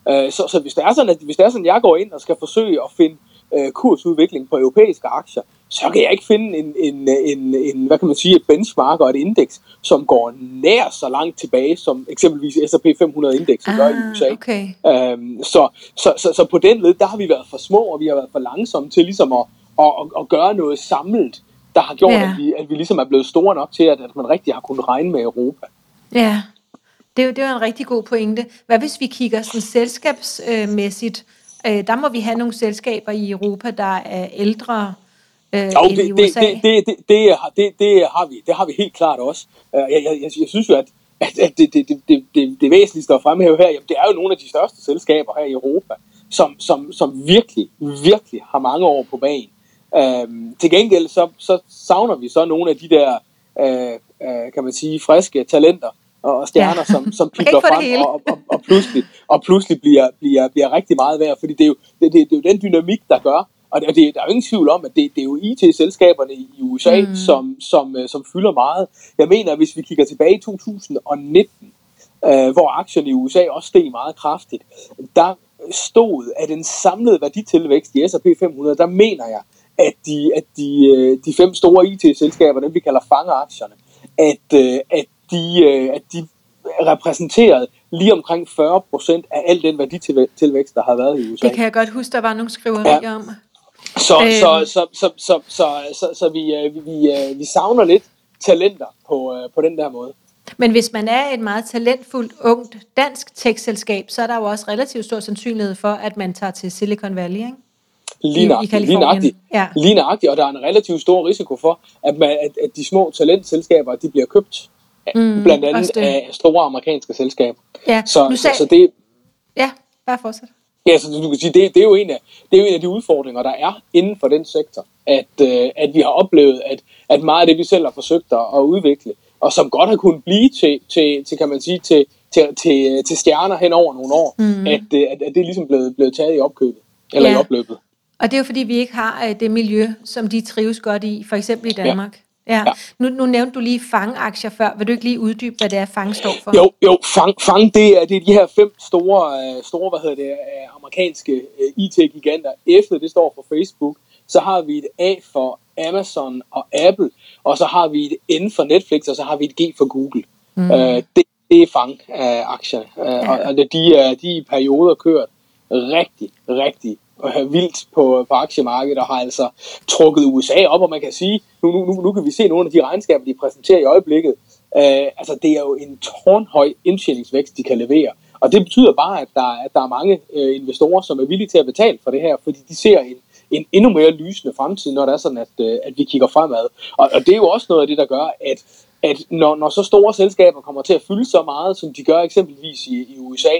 Øh, så, så hvis det er sådan, at hvis det er sådan, at jeg går ind og skal forsøge at finde øh, kursudvikling på europæiske aktier, så kan jeg ikke finde en, en, en, en hvad kan man sige, et benchmark og et indeks, som går nær så langt tilbage, som eksempelvis S&P 500 indeks ah, gør i USA. Okay. Øhm, så, så, så, så på den led, der har vi været for små, og vi har været for langsomme til ligesom at, at, at, at gøre noget samlet, der har gjort, ja. at, vi, at vi ligesom er blevet store nok til, at, at man rigtig har kunnet regne med Europa. Ja, det er, jo, det er jo en rigtig god pointe. Hvad hvis vi kigger sådan selskabsmæssigt? Øh, der må vi have nogle selskaber i Europa, der er ældre øh, jo, det, i USA. Det, det, det, det, det, det, har vi, det har vi helt klart også. Øh, jeg, jeg, jeg, jeg synes jo, at, at, at det, det, det, det, det, det væsentligste at fremhæve her, jamen, det er jo nogle af de største selskaber her i Europa, som, som, som virkelig, virkelig har mange år på banen. Øhm, til gengæld så, så savner vi så nogle af de der, øh, øh, kan man sige, friske talenter, og stjerner, ja. som, som pipler frem og, og, og, pludselig, og pludselig bliver, bliver, bliver rigtig meget værd, fordi det er, jo, det, det, det er jo den dynamik, der gør, og det, der er jo ingen tvivl om, at det, det er jo IT-selskaberne i USA, mm. som, som, øh, som fylder meget. Jeg mener, hvis vi kigger tilbage i 2019, øh, hvor aktierne i USA også steg meget kraftigt, der stod, at den samlede værditilvækst i S&P 500, der mener jeg, at de, at de, øh, de fem store IT-selskaber, dem vi kalder fangeaktierne, at, øh, at, de, at de repræsenterede lige omkring 40 procent af al den værditilvækst, der har været i USA. Det kan jeg godt huske, der var nogle skriverier ja. om. Så, øh. så, så, så, så, så, så, så vi, øh, vi, vi, øh, vi savner lidt talenter på, øh, på den der måde. Men hvis man er et meget talentfuldt, ungt dansk tech-selskab, så er der jo også relativt stor sandsynlighed for, at man tager til Silicon Valley, ikke? Lige nøjagtigt, lige nøjagtigt, ja. lige nøjagtigt, og der er en relativt stor risiko for, at, man, at, at de små talentselskaber, de bliver købt, mm, blandt andet af store amerikanske selskaber. Ja, så, nu sag... så, så det... Ja, bare fortsæt. Ja, så du kan sige, det, det, er jo en af, det er jo en af de udfordringer, der er inden for den sektor, at, øh, at vi har oplevet, at, at meget af det, vi selv har forsøgt at, at udvikle, og som godt har kunnet blive til, til, til kan man sige, til, til, til, til stjerner hen over nogle år, mm. at, øh, at, at det er ligesom blevet, blevet taget i opkøbet, eller ja. i opløbet. Og det er jo fordi, vi ikke har øh, det miljø, som de trives godt i, for eksempel i Danmark. Ja. Nu, nu nævnte du lige fangaktier før. Vil du ikke lige uddybe, hvad det er, fang står for? Jo, jo fang, fang det, er, det er de her fem store, øh, store hvad hedder det, øh, amerikanske øh, IT-giganter. F, det står for Facebook. Så har vi et A for Amazon og Apple. Og så har vi et N for Netflix, og så har vi et G for Google. Mm. Øh, det, det er fang-aktier. Øh, ja. Og, og de, er, de er i perioder kørt rigtig, rigtig øh, vildt på, på aktiemarkedet og har altså trukket USA op, og man kan sige, nu, nu, nu kan vi se nogle af de regnskaber, de præsenterer i øjeblikket, øh, altså det er jo en tårnhøj indtjeningsvækst, de kan levere. Og det betyder bare, at der, at der er mange øh, investorer, som er villige til at betale for det her, fordi de ser en, en endnu mere lysende fremtid, når det er sådan, at, øh, at vi kigger fremad. Og, og det er jo også noget af det, der gør, at, at når, når så store selskaber kommer til at fylde så meget, som de gør eksempelvis i, i USA,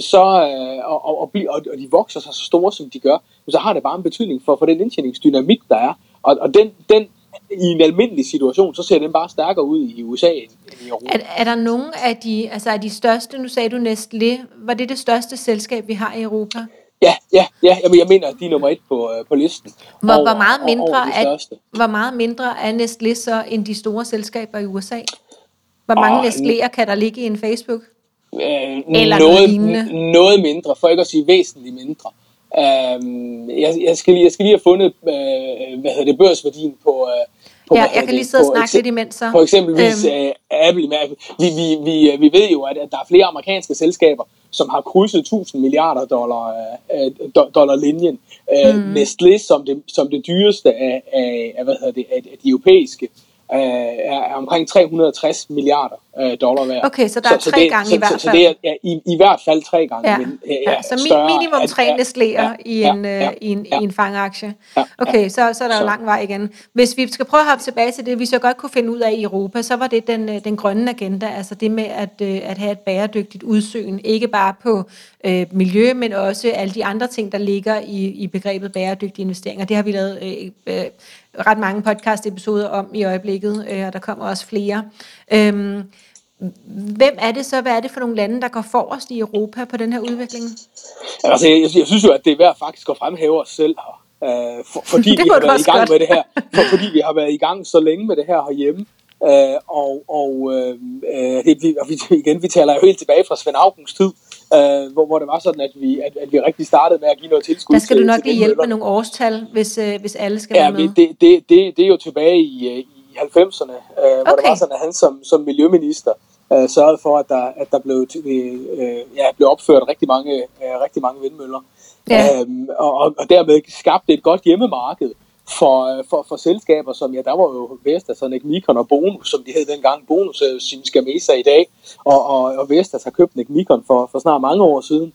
så, øh, og, og, og, og de vokser sig så store, som de gør, så har det bare en betydning for, for den indtjeningsdynamik, der er. Og, og den, den, i en almindelig situation, så ser den bare stærkere ud i USA end i Europa. Er, er der nogen af de, altså af de største, nu sagde du Nestlé, var det det største selskab, vi har i Europa? Ja, ja, ja. Jamen, jeg mener, at de er nummer et på, øh, på listen. Hvor, over, hvor, meget mindre er, hvor meget mindre er Nestlé så end de store selskaber i USA? Hvor mange oh, Nestlé'er kan der ligge i en Facebook? Øh, Eller noget, noget, noget mindre, for ikke at sige væsentligt mindre. Øh, jeg, jeg, skal lige, jeg skal lige have fundet, øh, hvad hedder det, børsværdien på, øh, på ja, jeg kan lige sidde og snakke lidt imens så. For eksempelvis øhm. uh, Apple. Vi, vi, vi, vi ved jo, at, at der er flere amerikanske selskaber, som har krydset 1000 milliarder dollar, uh, dollar linjen. Uh, mm. Nestlé som det, som det dyreste af, af, af, hvad hedder det, af, af de europæiske er, er omkring 360 milliarder øh, dollar værd. Okay, så der så, er tre det, gange så, i hvert fald. Så, så det er ja, i, i hvert fald tre gange. Ja. Men, øh, ja, så større, minimum tre Nestlé'er ja, i, en, ja, ja, i, en, ja. i en fangeaktie. Ja, okay, så, så er der så. jo lang vej igen. Hvis vi skal prøve at hoppe tilbage til det, vi så godt kunne finde ud af i Europa, så var det den, øh, den grønne agenda, altså det med at, øh, at have et bæredygtigt udsyn, ikke bare på øh, miljø, men også alle de andre ting, der ligger i, i begrebet bæredygtige investeringer. Det har vi lavet øh, øh, ret mange podcast-episoder om i øjeblikket, øh, og der kommer også flere. Øhm, hvem er det så? Hvad er det for nogle lande, der går forrest i Europa på den her udvikling? Altså, jeg, jeg synes jo, at det er værd faktisk at fremhæve os selv her. Øh, for, fordi *laughs* vi har været i gang godt. med det her. For, fordi vi har været i gang så længe med det her herhjemme. Øh, og og øh, øh det, og vi, igen, vi taler jo helt tilbage fra Svend Augens tid, øh, hvor, hvor det var sådan, at vi, at, at vi rigtig startede med at give noget tilskud Der skal til, du nok lige hjælpe med nogle årstal, hvis, øh, hvis alle skal ja, være med. Det, det, det, det er jo tilbage i, øh, i 90'erne, øh, hvor okay. det var sådan, at han som, som miljøminister øh, sørgede for, at der, at der blev, øh, ja, blev opført rigtig mange, øh, rigtig mange vindmøller. Ja. Øhm, og, og dermed skabte et godt hjemmemarked for, øh, for, for selskaber, som ja, der var jo Vestas, så Nikon og Bonus, som de hed dengang. Bonus er sin Skamesa i dag, og, og, og Vestas har købt Nikon for, for snart mange år siden.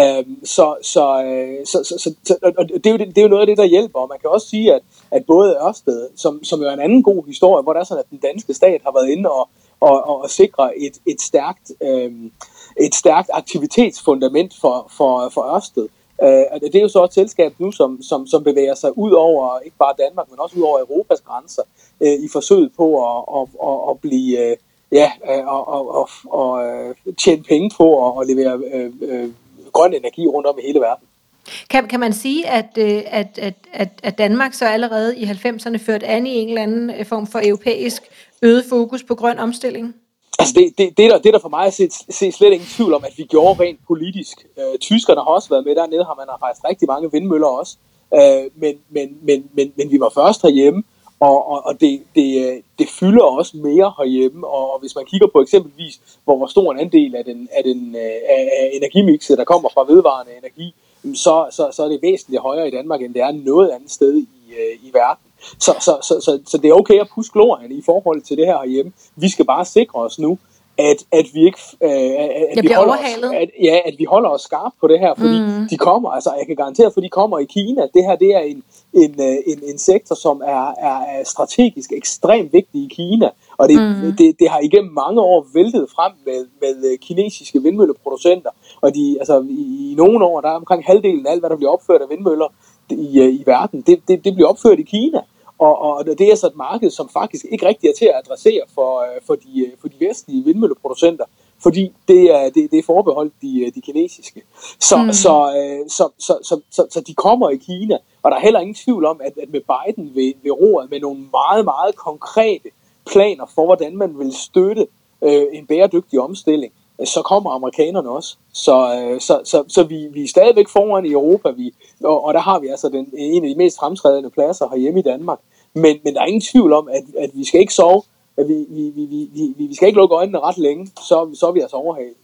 Øhm, så, så, øh, så, så, så, så og det, er jo, det er jo noget af det, der hjælper. Og man kan også sige, at, at både Ørsted, som, som jo er en anden god historie, hvor der er sådan, at den danske stat har været inde og, og, og, og sikre et, et, stærkt, øhm, et stærkt aktivitetsfundament for, for, for Ørsted. Øh, det er jo så et selskab nu, som, som, som bevæger sig ud over ikke bare Danmark, men også ud over Europas grænser øh, i forsøget på at, at, at, at blive øh, ja, øh, og, og, og, og øh, tjene penge på at, at levere øh, øh, grøn energi rundt om i hele verden. Kan, kan man sige, at, at, at, at, at Danmark så allerede i 90'erne førte an i en eller anden form for europæisk øget fokus på grøn omstilling? Altså det, det, det, der, det der for mig se, se slet ingen tvivl om, at vi gjorde rent politisk. Øh, tyskerne har også været med dernede, har man har faktisk rigtig mange vindmøller også. Øh, men, men, men, men, men vi var først herhjemme, og, og, og det, det, øh, det fylder også mere herhjemme. Og, og hvis man kigger på eksempelvis, hvor, hvor stor en andel af, den, af, den, øh, af, af energimixet, der kommer fra vedvarende energi, så, så, så er det væsentligt højere i Danmark, end det er noget andet sted i, øh, i verden. Så, så, så, så, så det er okay at puske glorien i forhold til det her herhjemme. Vi skal bare sikre os nu, at, at vi ikke øh, at, vi holder os, at, ja, at vi holder os skarp på det her, fordi mm. de kommer, altså jeg kan garantere, for de kommer i Kina. Det her det er en, en, øh, en, en sektor, som er, er strategisk ekstremt vigtig i Kina, og det, mm. det, det har igennem mange år væltet frem med, med øh, kinesiske vindmølleproducenter, og de, altså, i, i nogle år, der er omkring halvdelen af alt, hvad der bliver opført af vindmøller i, øh, i verden, det, det, det bliver opført i Kina. Og, og det er så et marked, som faktisk ikke rigtig er til at adressere for, øh, for, de, øh, for de vestlige vindmølleproducenter, fordi det er, det, det er forbeholdt de, øh, de kinesiske. Så, mm. så, så, så, så, så, så de kommer i Kina, og der er heller ingen tvivl om, at, at med Biden ved, ved roret med nogle meget, meget konkrete planer for, hvordan man vil støtte øh, en bæredygtig omstilling, så kommer amerikanerne også. Så, øh, så, så, så vi, vi er stadigvæk foran i Europa, vi, og, og der har vi altså den, øh, en af de mest fremtrædende pladser herhjemme i Danmark. Men, men der er ingen tvivl om, at, at vi skal ikke sove, at vi, vi, vi, vi, vi, vi skal ikke lukke øjnene ret længe, så, så er vi altså overhalet.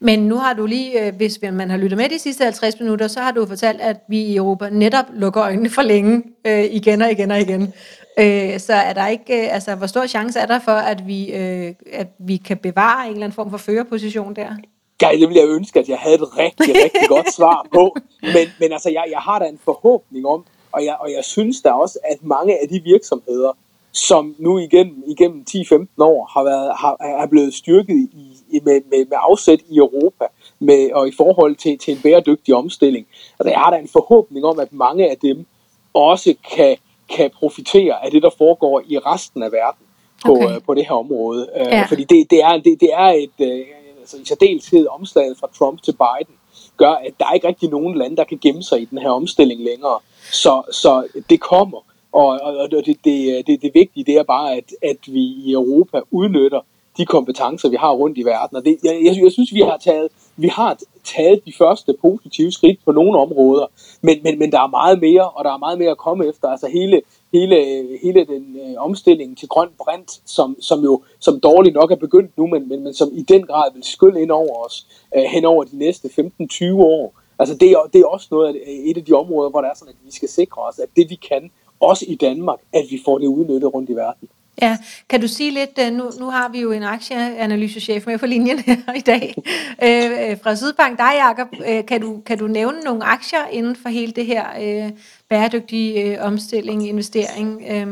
Men nu har du lige, øh, hvis man har lyttet med de sidste 50 minutter, så har du fortalt, at vi i Europa netop lukker øjnene for længe øh, igen og igen og igen. Øh, så er der ikke, øh, altså hvor stor chance er der for, at vi, øh, at vi kan bevare en eller anden form for førerposition der? Ja, det ville jeg ønske, at jeg havde et rigtig, rigtig godt *laughs* svar på. Men, men altså, jeg, jeg har da en forhåbning om, og jeg, og jeg synes da også, at mange af de virksomheder, som nu igennem, igennem 10-15 år har været, har, er blevet styrket i, i, med, med, med afsæt i Europa, med, og i forhold til, til en bæredygtig omstilling. Altså, jeg har da en forhåbning om, at mange af dem også kan, kan profitere af det, der foregår i resten af verden på, okay. øh, på det her område. Øh, ja. Fordi det, det, er, det, det er et, øh, altså i særdeleshed omslaget fra Trump til Biden, gør, at der er ikke rigtig nogen lande, der kan gemme sig i den her omstilling længere. Så, så det kommer. Og, og, og det, det, det, det vigtige, det er bare, at, at vi i Europa udnytter de kompetencer, vi har rundt i verden. Og det, jeg, jeg, jeg synes, vi har taget vi har taget de første positive skridt på nogle områder, men, men, men der er meget mere, og der er meget mere at komme efter. Altså hele, hele, hele den øh, omstilling til grøn brint, som, som jo som dårligt nok er begyndt nu, men, men, men som i den grad vil skylle ind over os øh, hen over de næste 15-20 år. Altså det er, det er også noget af, øh, et af de områder, hvor det er sådan, at vi skal sikre os, at det vi kan, også i Danmark, at vi får det udnyttet rundt i verden. Ja, kan du sige lidt, øh, nu, nu har vi jo en aktieanalysechef med på linjen her i dag, øh, øh fra Sydbank, dig Jacob, øh, kan, du, kan du nævne nogle aktier inden for hele det her øh, bæredygtige øh, omstilling, investering? Øh?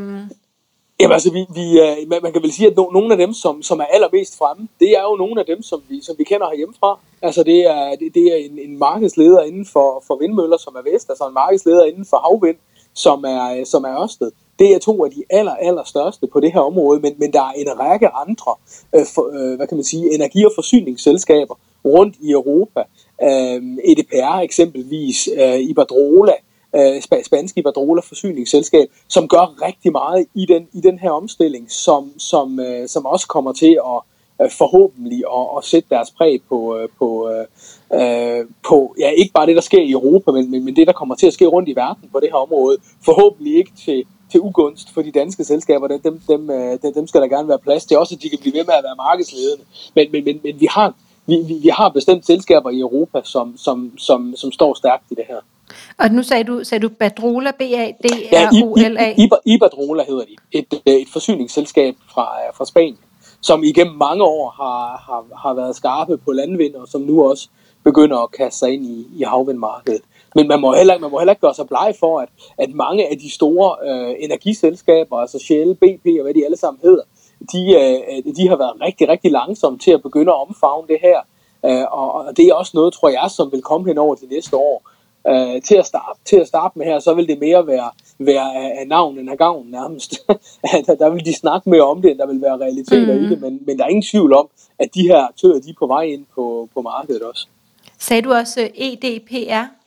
Jamen altså, vi, vi, øh, man, man kan vel sige, at no, nogle af dem, som, som er allermest fremme, det er jo nogle af dem, som vi, som vi kender herhjemmefra. Altså det er, det, det er en, en markedsleder inden for, for vindmøller, som er Vest, altså en markedsleder inden for havvind, som er, som er Ørsted. Det er to af de aller, aller største på det her område, men, men der er en række andre øh, for, øh, hvad kan man sige, energi- og forsyningsselskaber rundt i Europa. Øh, EDPR eksempelvis, øh, Iberdrola, øh, spanske Iberdrola forsyningsselskab, som gør rigtig meget i den, i den her omstilling, som, som, øh, som også kommer til at øh, forhåbentlig at, at sætte deres præg på, øh, på, øh, øh på ja, ikke bare det, der sker i Europa, men, men, men det, der kommer til at ske rundt i verden på det her område. Forhåbentlig ikke til, til ugunst for de danske selskaber. Dem, dem, dem, øh, dem skal der gerne være plads til. Også at de kan blive ved med at være markedsledende. Men, men, men, men vi, har, vi, vi, vi har bestemt selskaber i Europa, som, som, som, som står stærkt i det her. Og nu sagde du, sagde du Badrola, B-A-D-R-O-L-A? Ja, Iberdrola hedder de. Et, øh, et forsyningsselskab fra, fra Spanien, som igennem mange år har, har, har været skarpe på landvind, og som nu også begynder at kaste sig ind i, i havvindmarkedet. Men man må heller, man må heller ikke gøre sig bleg for, at, at mange af de store øh, energiselskaber, altså Shell, BP og hvad de alle sammen hedder, de, øh, de har været rigtig, rigtig langsomme til at begynde at omfavne det her. Øh, og, og det er også noget, tror jeg, som vil komme hen over de næste år. Øh, til, at starte, til at starte med her, så vil det mere være, være af, af navn end af gavn nærmest. *laughs* der, der vil de snakke mere om det, end der vil være realiteter mm. i det, men, men der er ingen tvivl om, at de her aktører, de er på vej ind på, på markedet også. Sagde du også EDPR?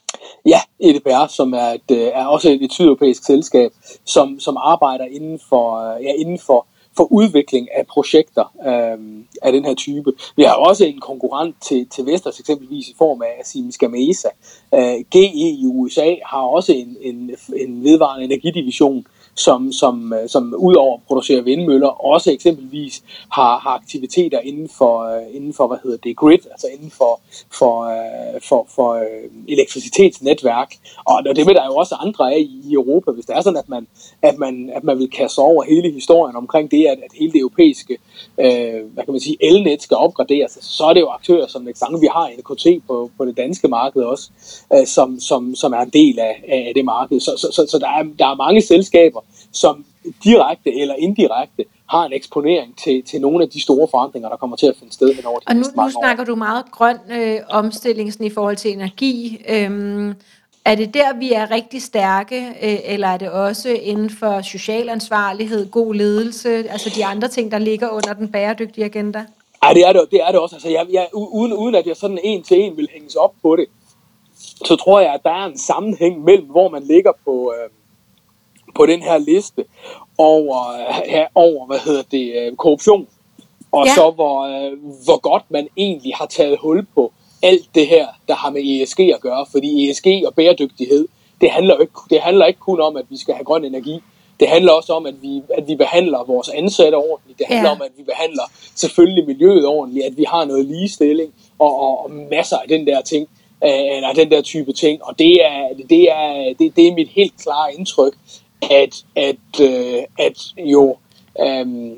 Ja, EDPR, som er, et, øh, er også et, et sydeuropæisk selskab, som, som arbejder inden for, øh, ja, inden for, for udvikling af projekter øh, af den her type. Vi har også en konkurrent til, til Vestas eksempelvis i form af Siemens Gamesa. Øh, GE i USA har også en, en, en vedvarende energidivision, som, som, øh, som udover at producere vindmøller, også eksempelvis har, har aktiviteter inden for, øh, inden for, hvad hedder det, grid, altså inden for, for, øh, for, for elektricitetsnetværk. Og det vil der jo også andre af i, i Europa, hvis det er sådan, at man, at man, at man vil kaste over hele historien omkring det, at, at hele det europæiske øh, hvad kan man sige, elnet skal opgraderes, altså, så er det jo aktører som Nexange, vi har NKT på, på det danske marked også, øh, som, som, som er en del af, af det marked. Så, så, så, så der, er, der er mange selskaber, som direkte eller indirekte har en eksponering til, til nogle af de store forandringer, der kommer til at finde sted hen over de Og nu, nu snakker år. du meget grøn øh, omstilling sådan i forhold til energi. Øhm, er det der, vi er rigtig stærke, øh, eller er det også inden for social ansvarlighed, god ledelse, altså de andre ting, der ligger under den bæredygtige agenda? Ja, det er det, det, er det også. Altså, jeg, jeg, uden, uden at jeg sådan en til en vil hænges op på det, så tror jeg, at der er en sammenhæng mellem, hvor man ligger på... Øh, på den her liste over, ja, over hvad hedder det, øh, korruption. Og ja. så hvor, øh, hvor godt man egentlig har taget hul på alt det her, der har med ESG at gøre. Fordi ESG og bæredygtighed, det handler, ikke, det handler ikke kun om, at vi skal have grøn energi. Det handler også om, at vi, at vi behandler vores ansatte ordentligt. Det handler ja. om, at vi behandler selvfølgelig miljøet ordentligt, at vi har noget ligestilling og, og, og masser af den der ting, eller den der type ting. Og det er, det er, det, det er mit helt klare indtryk, at, at, øh, at jo, øh,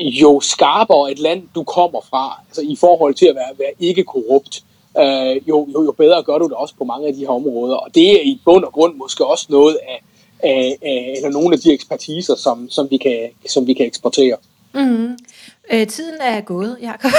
jo skarpere et land du kommer fra, altså i forhold til at være, være ikke korrupt, øh, jo, jo, jo bedre gør du det også på mange af de her områder. Og det er i bund og grund måske også noget af, af, af eller nogle af de ekspertiser, som, som, vi, kan, som vi kan eksportere. Mm. Øh, tiden er gået, Jacob.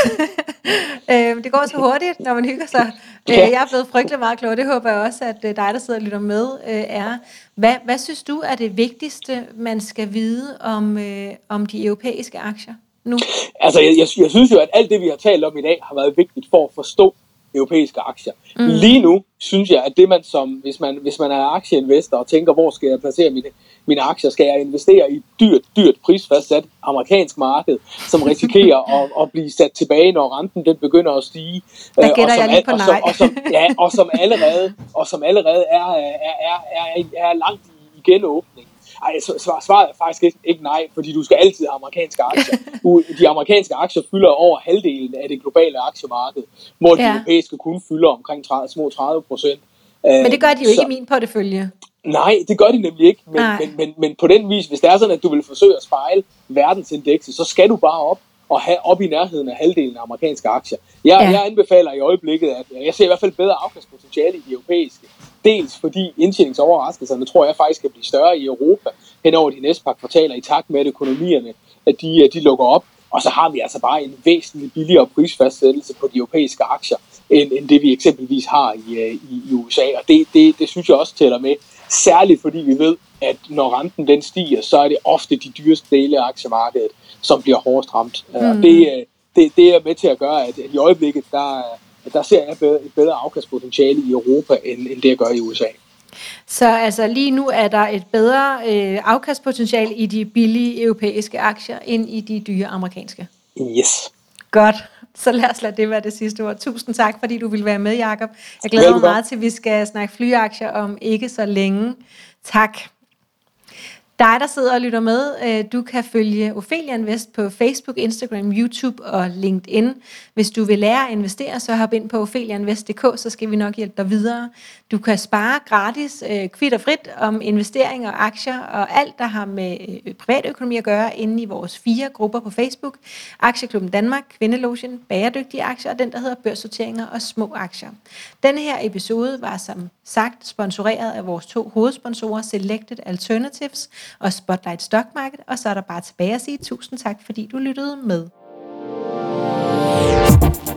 *laughs* øh, det går så hurtigt, når man hygger sig. Øh, jeg er blevet frygtelig meget klog. Det håber jeg også, at øh, dig, der sidder og lytter med, øh, er. Hvad, hvad synes du er det vigtigste, man skal vide om, øh, om de europæiske aktier nu? Altså, jeg, jeg, jeg synes jo, at alt det, vi har talt om i dag, har været vigtigt for at forstå europæiske aktier. Mm. Lige nu synes jeg, at det man som, hvis man, hvis man er aktieinvestor og tænker, hvor skal jeg placere mine, mine aktier, skal jeg investere i dyrt, dyrt prisfastsat amerikansk marked, som risikerer *laughs* at, at blive sat tilbage, når renten den begynder at stige. Der øh, og som, jeg lige på nej. Og som, og som, ja, og som allerede, og som allerede er, er, er, er, er langt i genåbning. Ej, svaret er faktisk ikke, ikke nej, fordi du skal altid have amerikanske aktier. *laughs* de amerikanske aktier fylder over halvdelen af det globale aktiemarked, hvor de ja. europæiske kun fylder omkring 30, små 30 procent. Men det gør de jo ikke i min portefølje. Nej, det gør de nemlig ikke. Men, men, men, men på den vis, hvis det er sådan, at du vil forsøge at spejle verdensindekset, så skal du bare op og have op i nærheden af halvdelen af amerikanske aktier. Jeg, ja. jeg anbefaler i øjeblikket, at jeg ser i hvert fald bedre afkastpotentiale i de europæiske. Dels fordi indtjeningsoverraskelserne tror jeg faktisk skal blive større i Europa hen over de næste par kvartaler i takt med, at økonomierne at de, de lukker op. Og så har vi altså bare en væsentlig billigere prisfastsættelse på de europæiske aktier, end, end det vi eksempelvis har i, øh, i, i USA. Og det, det, det synes jeg også tæller med. Særligt fordi vi ved, at når renten den stiger, så er det ofte de dyreste dele af aktiemarkedet, som bliver hårdest ramt. Mm. Og det, øh, det, det er med til at gøre, at i øjeblikket, der, der ser jeg et bedre afkastpotentiale i Europa, end, end det jeg gør i USA. Så altså lige nu er der et bedre øh, afkastpotentiale i de billige europæiske aktier, end i de dyre amerikanske? Yes. Godt. Så lad os lade det være det sidste ord. Tusind tak, fordi du vil være med, Jakob. Jeg glæder mig meget til, at vi skal snakke flyaktier om ikke så længe. Tak. Dig, der sidder og lytter med, øh, du kan følge Ophelia Invest på Facebook, Instagram, YouTube og LinkedIn. Hvis du vil lære at investere, så hop ind på opheliainvest.dk, så skal vi nok hjælpe dig videre. Du kan spare gratis, øh, kvitt og frit om investeringer og aktier og alt, der har med øh, privatøkonomi at gøre, inde i vores fire grupper på Facebook. Aktieklubben Danmark, Kvindelogen, Bæredygtige Aktier og den, der hedder Børssorteringer og Små Aktier. Denne her episode var som sagt sponsoreret af vores to hovedsponsorer, Selected Alternatives og Spotlight Stock Market, og så er der bare tilbage at sige tusind tak, fordi du lyttede med. thank you